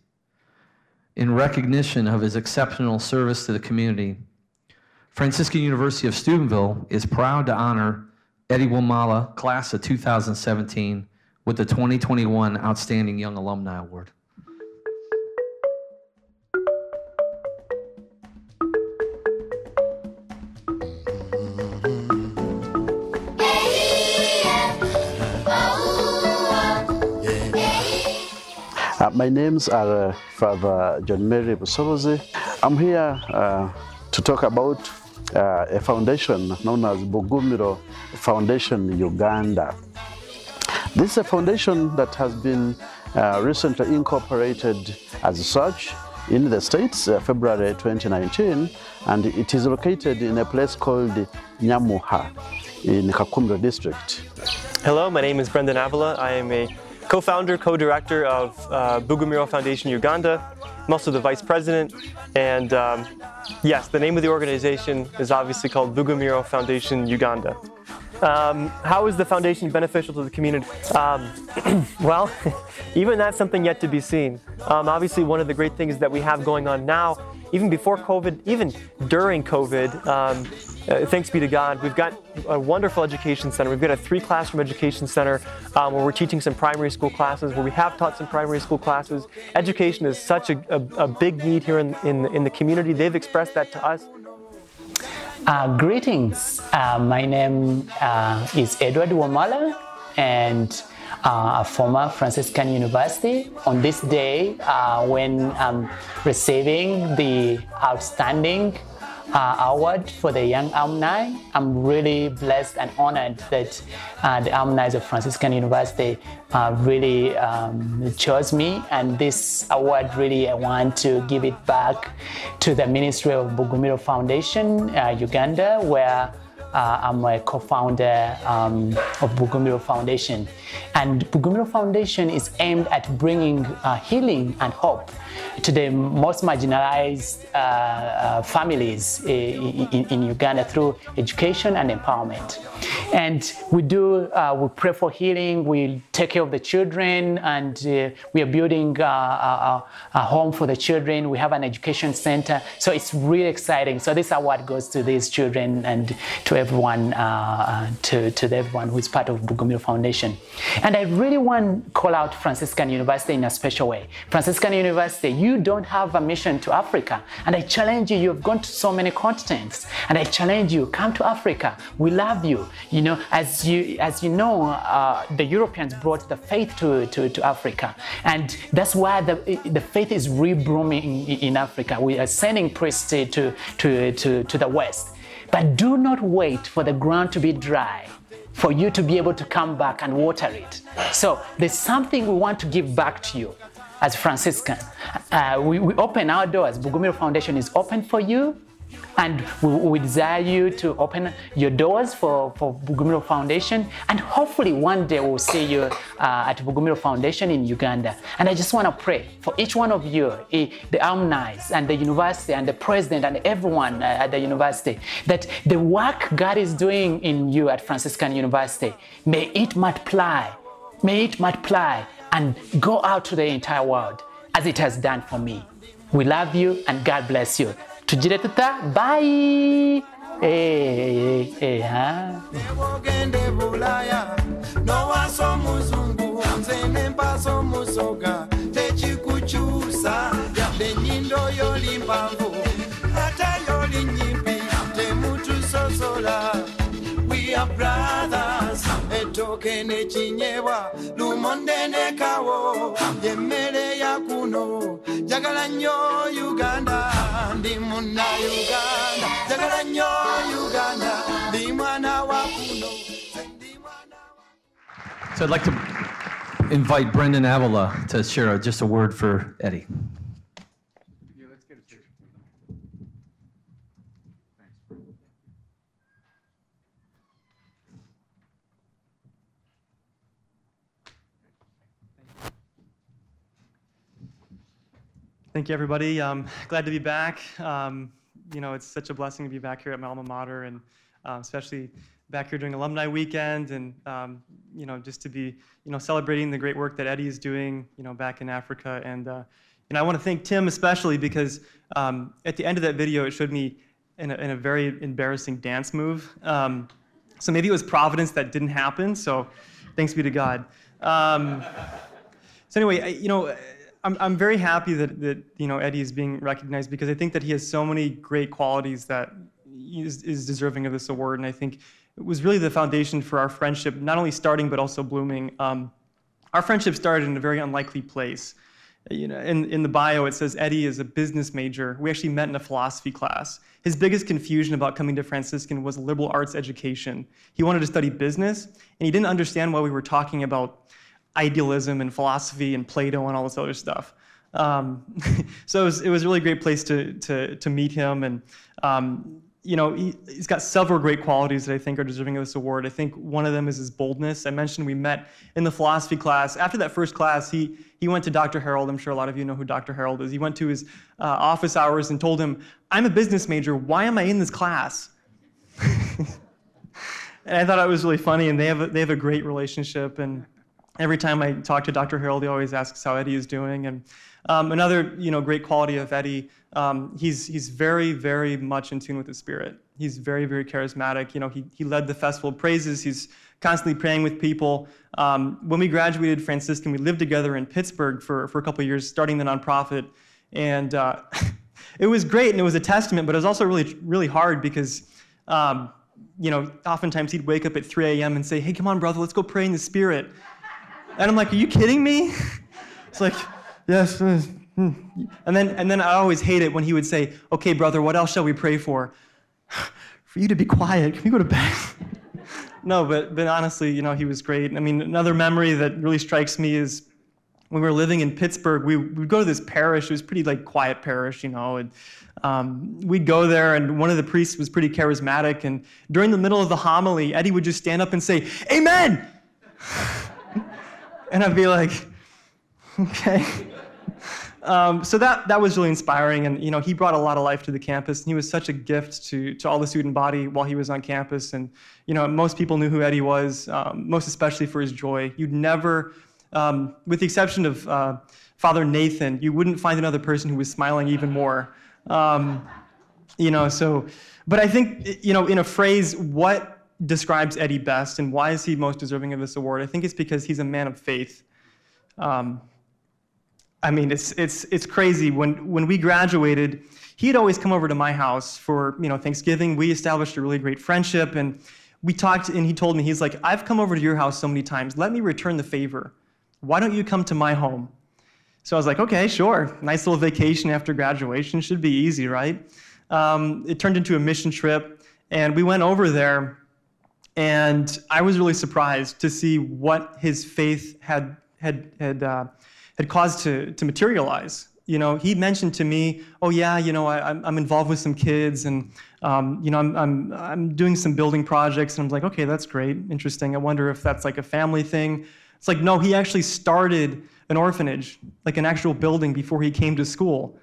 Speaker 1: In recognition of his exceptional service to the community, Franciscan University of Steubenville is proud to honor Eddie Wamala, class of 2017, with the 2021 Outstanding Young Alumni Award.
Speaker 6: Uh, my names are uh, Father John Mary Busolozi. I'm here uh, to talk about uh, a foundation known as Bugumiro Foundation Uganda. This is a foundation that has been uh, recently incorporated as such in the States, uh, February 2019, and it is located in a place called Nyamuha in Kakumiro district.
Speaker 7: Hello, my name is Brendan Avila. I am a co-founder, co-director of uh, Bugumiro Foundation Uganda. I'm also the vice president, and um, yes, the name of the organization is obviously called Bugumiro Foundation Uganda. Um, how is the foundation beneficial to the community? Um, *clears throat* well, *laughs* even that's something yet to be seen. Um, obviously, one of the great things that we have going on now, even before COVID, even during COVID, um, uh, thanks be to God, we've got a wonderful education center. We've got a three classroom education center um, where we're teaching some primary school classes, where we have taught some primary school classes. Education is such a, a, a big need here in, in, in the community. They've expressed that to us.
Speaker 8: Uh, greetings. Uh, my name uh, is Edward Wamala, and uh, a former Franciscan University. On this day, uh, when I'm receiving the outstanding uh, award for the young alumni. I'm really blessed and honored that uh, the alumni of Franciscan University uh, really um, chose me, and this award really I want to give it back to the Ministry of Bugumiro Foundation, uh, Uganda, where uh, I'm a co-founder um, of Bugumiro Foundation. And Bugumiro Foundation is aimed at bringing uh, healing and hope to the most marginalized uh, uh families in, in, Uganda through education and empowerment. And we do, uh, we pray for healing, we take care of the children, and uh, we are building a, a, home for the children. We have an education center. So it's really exciting. So this award goes to these children and to everyone, to, to everyone who is part of Bugumiro Foundation. And I really want to call out Franciscan University in a special way. Franciscan University, you don't have a mission to Africa. And I challenge you, you've gone to so many continents. And I challenge you, come to Africa. We love you. You know, as you as you know, uh, the Europeans brought the faith to, to, to Africa. And that's why the, the faith is reblooming in, in Africa. We are sending priests to, to, to, to the West. But do not wait for the ground to be dry for you to be able to come back and water it. So there's something we want to give back to you as Franciscan. Uh, we, we open our doors. Bugumiro Foundation is open for you. And we, we, desire you to open your doors for, for Bugumiro Foundation. And hopefully one day we'll see you uh, at Bugumiro Foundation in Uganda. And I just want to pray for each one of you, the alumni and the university and the president and everyone uh, at the university, that the work God is doing in you at Franciscan University, may it multiply. May it multiply and go out to the entire world as it has done for me. We love you and God bless you. Tujire tuta, bye! Eh, eh, eh, huh?
Speaker 9: we are lumonde yemmere ya kuno. Uganda ndi uganda. Uganda ndi mwana wa kuno.
Speaker 1: So I'd like to invite Brendan Avila to share just a word for Eddie.
Speaker 10: Thank you, everybody. Um, glad to be back. Um, you know, it's such a blessing to be back here at my alma mater, and um, especially back here during Alumni Weekend, and um, you know, just to be, you know, celebrating the great work that Eddie is doing, you know, back in Africa. And uh, and I want to thank Tim especially because um, at the end of that video, it showed me in a, in a very embarrassing dance move. Um, so maybe it was providence that didn't happen. So thanks be to God. So anyway, I, you know, I'm, I'm very happy that, that you know Eddie is being recognized because I think that he has so many great qualities that is, is deserving of this award, and I think it was really the foundation for our friendship, not only starting but also blooming. Um, our friendship started in a very unlikely place. You know, in, in the bio it says Eddie is a business major. We actually met in a philosophy class. His biggest confusion about coming to Franciscan was liberal arts education. He wanted to study business, and he didn't understand why we were talking about idealism and philosophy and Plato and all this other stuff. Um, *laughs* so it was, it was a really great place to, to, to meet him. And, um, you know, he, he's got several great qualities that I think are deserving of this award. I think one of them is his boldness. I mentioned we met in the philosophy class. After that first class, he, he went to Dr. Harold. I'm sure a lot of you know who Dr. Harold is. He went to his uh, office hours and told him, I'm a business major. Why am I in this class? *laughs* and I thought it was really funny, and they have a, they have a great relationship. And every time I talk to Dr. Harold, he always asks how Eddie is doing. And um, another, you know, great quality of Eddie, um, he's he's very, very much in tune with the Spirit. He's very, very charismatic. You know, he he led the Festival of Praises. He's constantly praying with people. Um, when we graduated Franciscan, we lived together in Pittsburgh for for a couple years, starting the nonprofit, and uh, *laughs* it was great and it was a testament. But it was also really, really hard because. Um, you know, oftentimes he'd wake up at 3 a.m. and say, Hey, come on, brother, let's go pray in the Spirit. And I'm like, are you kidding me? It's like, yes. uh, hmm." And then, and then I always hate it when he would say, okay, brother, what else shall we pray for? *sighs* For you to be quiet. Can we go to bed? *laughs* no, but, but honestly, you know, he was great. I mean, another memory that really strikes me is when we were living in Pittsburgh, we would go to this parish. It was pretty like quiet parish, you know, and um, we'd go there, and one of the priests was pretty charismatic. And during the middle of the homily, Eddie would just stand up and say, "Amen." *laughs* and I'd be like, okay. Um, so that, that was really inspiring, and you know he brought a lot of life to the campus, and he was such a gift to, to all the student body while he was on campus. And you know most people knew who Eddie was, um, most especially for his joy. You'd never, um, with the exception of uh, Father Nathan, you wouldn't find another person who was smiling even more. Um, you know, so, but I think you know in a phrase, what describes Eddie best, and why is he most deserving of this award? I think it's because he's a man of faith. Um, I mean, it's it's it's crazy. When when we graduated, he'd always come over to my house for you know Thanksgiving. We established a really great friendship, and we talked. And he told me he's like, I've come over to your house so many times. Let me return the favor. Why don't you come to my home? So I was like, okay, sure. Nice little vacation after graduation should be easy, right? Um, it turned into a mission trip, and we went over there. And I was really surprised to see what his faith had had had uh, had caused to to materialize. You know, he mentioned to me, "Oh yeah, you know, I, I'm I'm involved with some kids, and um, you know, I'm I'm I'm doing some building projects." And I'm like, "Okay, that's great, interesting. I wonder if that's like a family thing." It's like, no, he actually started an orphanage, like an actual building, before he came to school.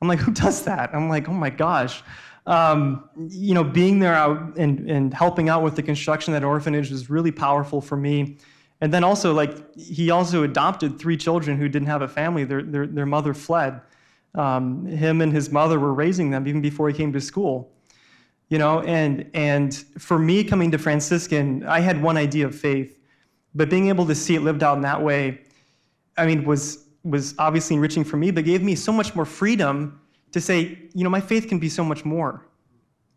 Speaker 10: I'm like, who does that? I'm like, oh my gosh. Um, you know, being there out and, and helping out with the construction of that orphanage was really powerful for me. And then also, like, he also adopted three children who didn't have a family. Their, their, their mother fled. Um, him and his mother were raising them even before he came to school. you know, and and for me coming to Franciscan, I had one idea of faith, but being able to see it lived out in that way, I mean, was was obviously enriching for me, but gave me so much more freedom to say, you know, my faith can be so much more.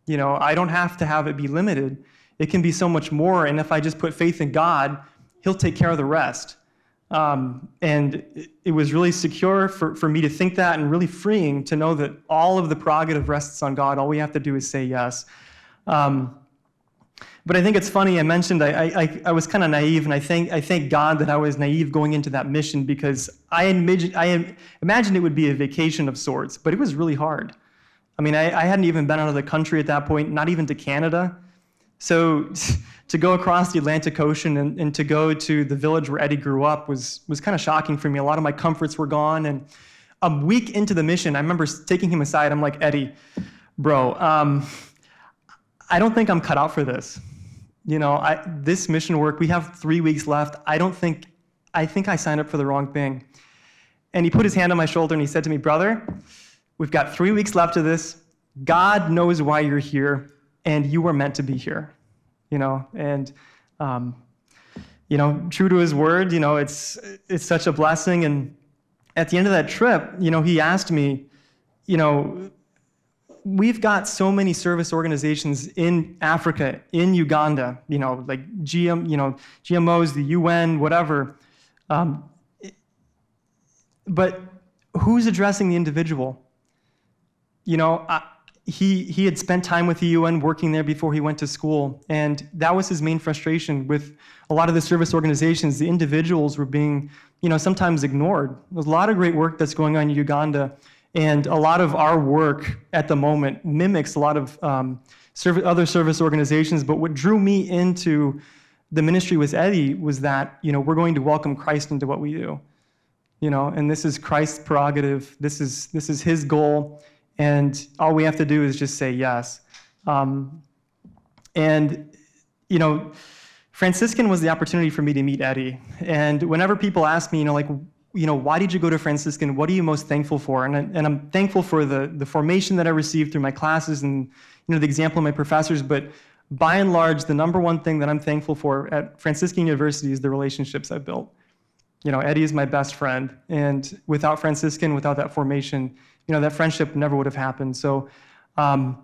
Speaker 10: You know, I don't have to have it be limited. It can be so much more, and if I just put faith in God, He'll take care of the rest. Um, and it, it was really secure for, for me to think that and really freeing to know that all of the prerogative rests on God. All we have to do is say yes. Um, but I think it's funny. I mentioned I, I, I was kind of naive, and I thank, I thank God that I was naive going into that mission because I, I imagined it would be a vacation of sorts, but it was really hard. I mean, I, I hadn't even been out of the country at that point, not even to Canada. So *laughs* to go across the Atlantic Ocean and, and to go to the village where Eddie grew up was, was kind of shocking for me. A lot of my comforts were gone. And a week into the mission, I remember taking him aside. I'm like, Eddie, bro, um, I don't think I'm cut out for this. You know, I, this mission work, we have three weeks left. I don't think, I think I signed up for the wrong thing. And he put his hand on my shoulder and he said to me, Brother, we've got three weeks left of this. God knows why you're here, and you were meant to be here you know, and um, you know, true to his word, you know, it's it's such a blessing. And at the end of that trip, you know, he asked me, you know, we've got so many service organizations in Africa, in Uganda, you know, like GM, you know, GMOs, the UN, whatever. Um, but who's addressing the individual? You know, I, he, he had spent time with the UN working there before he went to school. And that was his main frustration with a lot of the service organizations. The individuals were being, you know, sometimes ignored. There's a lot of great work that's going on in Uganda. And a lot of our work at the moment mimics a lot of um, service, other service organizations. But what drew me into the ministry with Eddie was that, you know, we're going to welcome Christ into what we do. You know, and this is Christ's prerogative. This is, this is his goal and all we have to do is just say yes. Um, and, you know, Franciscan was the opportunity for me to meet Eddie. And whenever people ask me, you know, like, you know, why did you go to Franciscan? What are you most thankful for? And, and I'm thankful for the, the formation that I received through my classes and, you know, the example of my professors. But by and large, the number one thing that I'm thankful for at Franciscan University is the relationships I've built. You know, Eddie is my best friend. And without Franciscan, without that formation, you know, that friendship never would have happened. So um,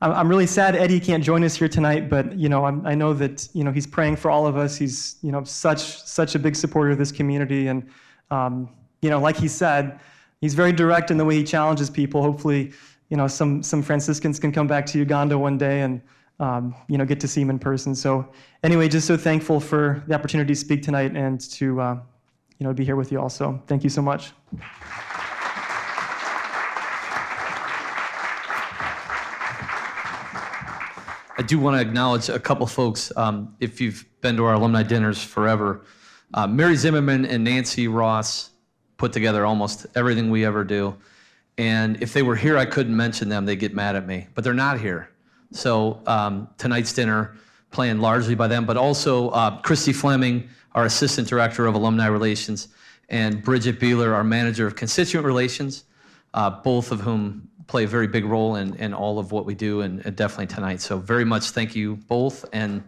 Speaker 10: I'm really sad Eddie can't join us here tonight, but you know, I'm, i know that you know he's praying for all of us. He's you know such such a big supporter of this community, and um, you know, like he said, he's very direct in the way he challenges people. Hopefully, you know, some some Franciscans can come back to Uganda one day and um, you know get to see him in person. So anyway, just so thankful for the opportunity to speak tonight and to uh, you know be here with you also. Thank you so much.
Speaker 1: I do want to acknowledge a couple folks. Um, if you've been to our alumni dinners forever, uh, Mary Zimmerman and Nancy Ross put together almost everything we ever do. And if they were here, I couldn't mention them. They'd get mad at me, but they're not here. So um, tonight's dinner planned largely by them, but also uh, Christy Fleming, our assistant director of alumni relations, and Bridget Beeler, our manager of constituent relations, uh, both of whom play a very big role in, in all of what we do and, and definitely tonight. So very much thank you both. And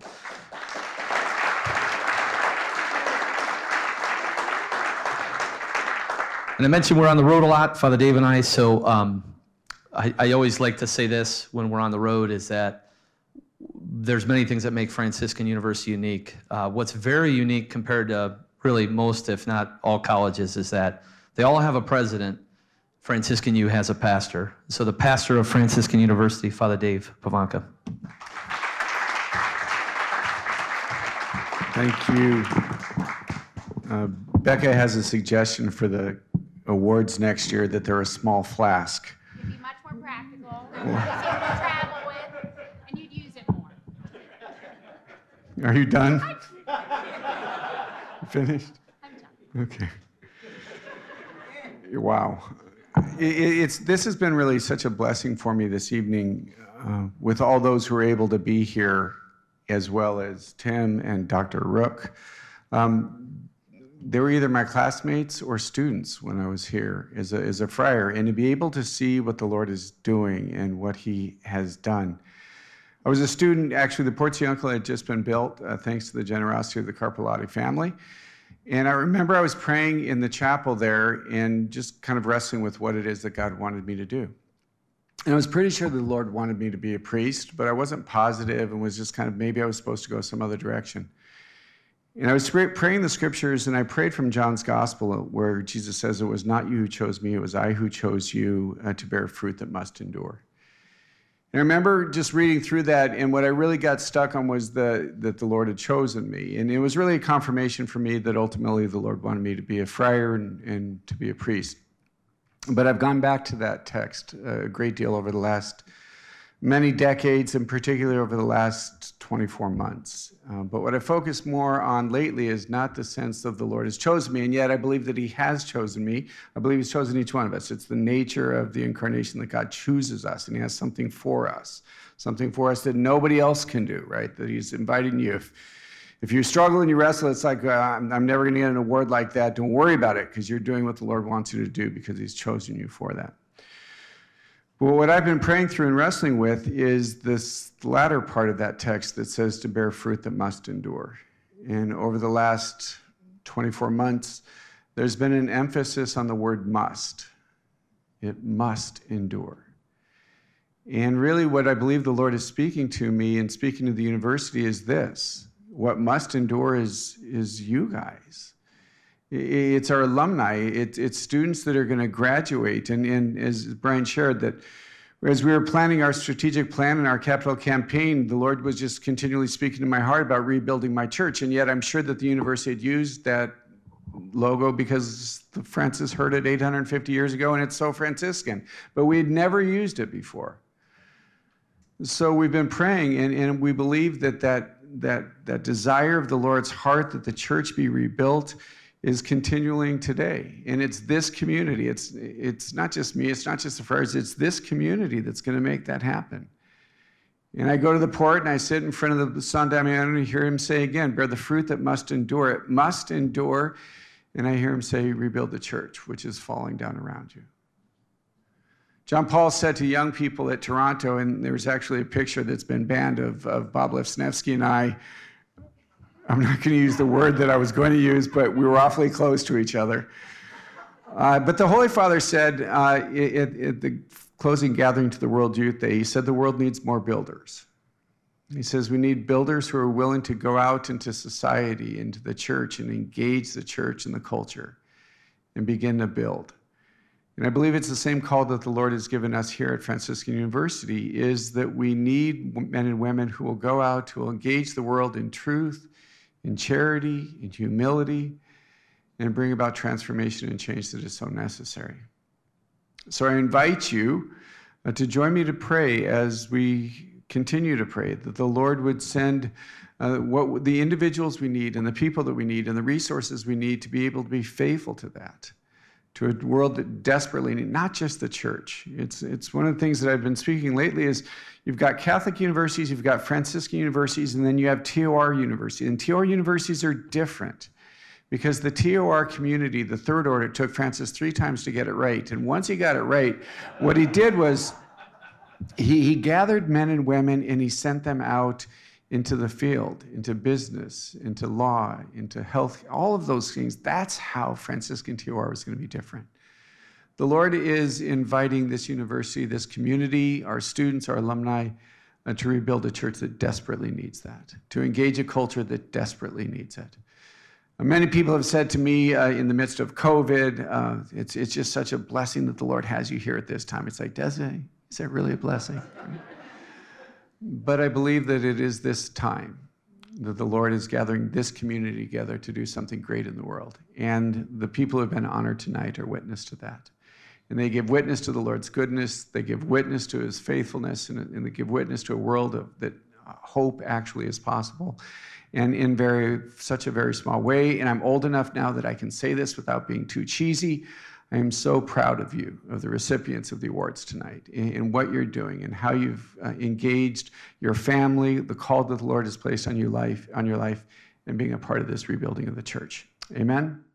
Speaker 1: And I mentioned we're on the road a lot, Father Dave and I. So um, I, I, always like to say this when we're on the road is that there's many things that make Franciscan University unique. Uh, what's very unique compared to really most, if not all colleges, is that they all have a president Franciscan U has a pastor. So the pastor of Franciscan University, Father Dave Pivonka.
Speaker 11: Thank you. Uh, Becca has a suggestion for the awards next year that they're a small flask.
Speaker 12: It'd be much more practical, *laughs* easier to travel with, and you'd use it more.
Speaker 11: Are you done? Finished?
Speaker 12: I'm done.
Speaker 11: Okay. Wow it's this has been really such a blessing for me this evening uh, with all those who are able to be here, as well as Tim and Dr. Rook. Um, they were either my classmates or students when I was here as a, as a friar, and to be able to see what the Lord is doing and what He has done. I was a student, actually, the Portiuncula had just been built uh, thanks to the generosity of the Carpelati family. And I remember I was praying in the chapel there and just kind of wrestling with what it is that God wanted me to do. And I was pretty sure the Lord wanted me to be a priest, but I wasn't positive and was just kind of maybe I was supposed to go some other direction. And I was praying the scriptures, and I prayed from John's gospel where Jesus says, It was not you who chose me, it was I who chose you uh, to bear fruit that must endure. And I remember just reading through that, and what I really got stuck on was the, that the Lord had chosen me. And it was really a confirmation for me that ultimately the Lord wanted me to be a friar and, and to be a priest. But I've gone back to that text a great deal over the last many decades, and particularly over the last 24 months. Uh, but what I focus more on lately is not the sense of the Lord has chosen me, and yet I believe that He has chosen me. I believe He's chosen each one of us. It's the nature of the incarnation that God chooses us, and He has something for us, something for us that nobody else can do, right? That He's inviting you. If, if you struggle and you wrestle, it's like, uh, I'm, I'm never going to get an award like that. Don't worry about it because you're doing what the Lord wants you to do because He's chosen you for that. Well, what I've been praying through and wrestling with is this latter part of that text that says to bear fruit that must endure. And over the last 24 months, there's been an emphasis on the word must. It must endure. And really, what I believe the Lord is speaking to me and speaking to the university is this what must endure is, is you guys. It's our alumni. it's students that are going to graduate. And, and as Brian shared, that as we were planning our strategic plan and our capital campaign, the Lord was just continually speaking to my heart about rebuilding my church. And yet I'm sure that the university had used that logo because Francis heard it 850 years ago and it's so Franciscan. But we had never used it before. So we've been praying and, and we believe that, that that that desire of the Lord's heart that the church be rebuilt is continuing today. And it's this community. It's, it's not just me, it's not just the friars, it's this community that's going to make that happen. And I go to the port and I sit in front of the San Damiano and hear him say again, bear the fruit that must endure. It must endure. And I hear him say, rebuild the church, which is falling down around you. John Paul said to young people at Toronto, and there's actually a picture that's been banned of, of Bob Lesnefsky and I I'm not going to use the word that I was going to use, but we were awfully close to each other. Uh, but the Holy Father said uh, at, the closing gathering to the World Youth Day, he said the world needs more builders. He says we need builders who are willing to go out into society, into the church, and engage the church and the culture and begin to build. And I believe it's the same call that the Lord has given us here at Franciscan University is that we need men and women who will go out, who will engage the world in truth, in charity, in humility, and bring about transformation and change that is so necessary. So I invite you uh, to join me to pray as we continue to pray that the Lord would send uh, what the individuals we need and the people that we need and the resources we need to be able to be faithful to that to a world that desperately needs, not just the church. It's, it's one of the things that I've been speaking lately is you've got Catholic universities, you've got Franciscan universities, and then you have TOR universities. And TOR universities are different because the TOR community, the third order, took Francis three times to get it right. And once he got it right, what he did was he, he gathered men and women and he sent them out into the field, into business, into law, into health, all of those things. That's how Franciscan TOR was going to be different. The Lord is inviting this university, this community, our students, our alumni, uh, to rebuild a church that desperately needs that, to engage a culture that desperately needs it. Uh, many people have said to me uh, in the midst of COVID, uh, it's, it's just such a blessing that the Lord has you here at this time. It's like, Desi, is that really a blessing? *laughs* But I believe that it is this time that the Lord is gathering this community together to do something great in the world. And the people who have been honored tonight are witness to that. And they give witness to the Lord's goodness, they give witness to his faithfulness, and, and they give witness to a world of, that hope actually is possible. And in very such a very small way. And I'm old enough now that I can say this without being too cheesy. I am so proud of you, of the recipients of the awards tonight, in, what you're doing and how you've uh, engaged your family, the call that the Lord has placed on your life, on your life, and being a part of this rebuilding of the church. Amen.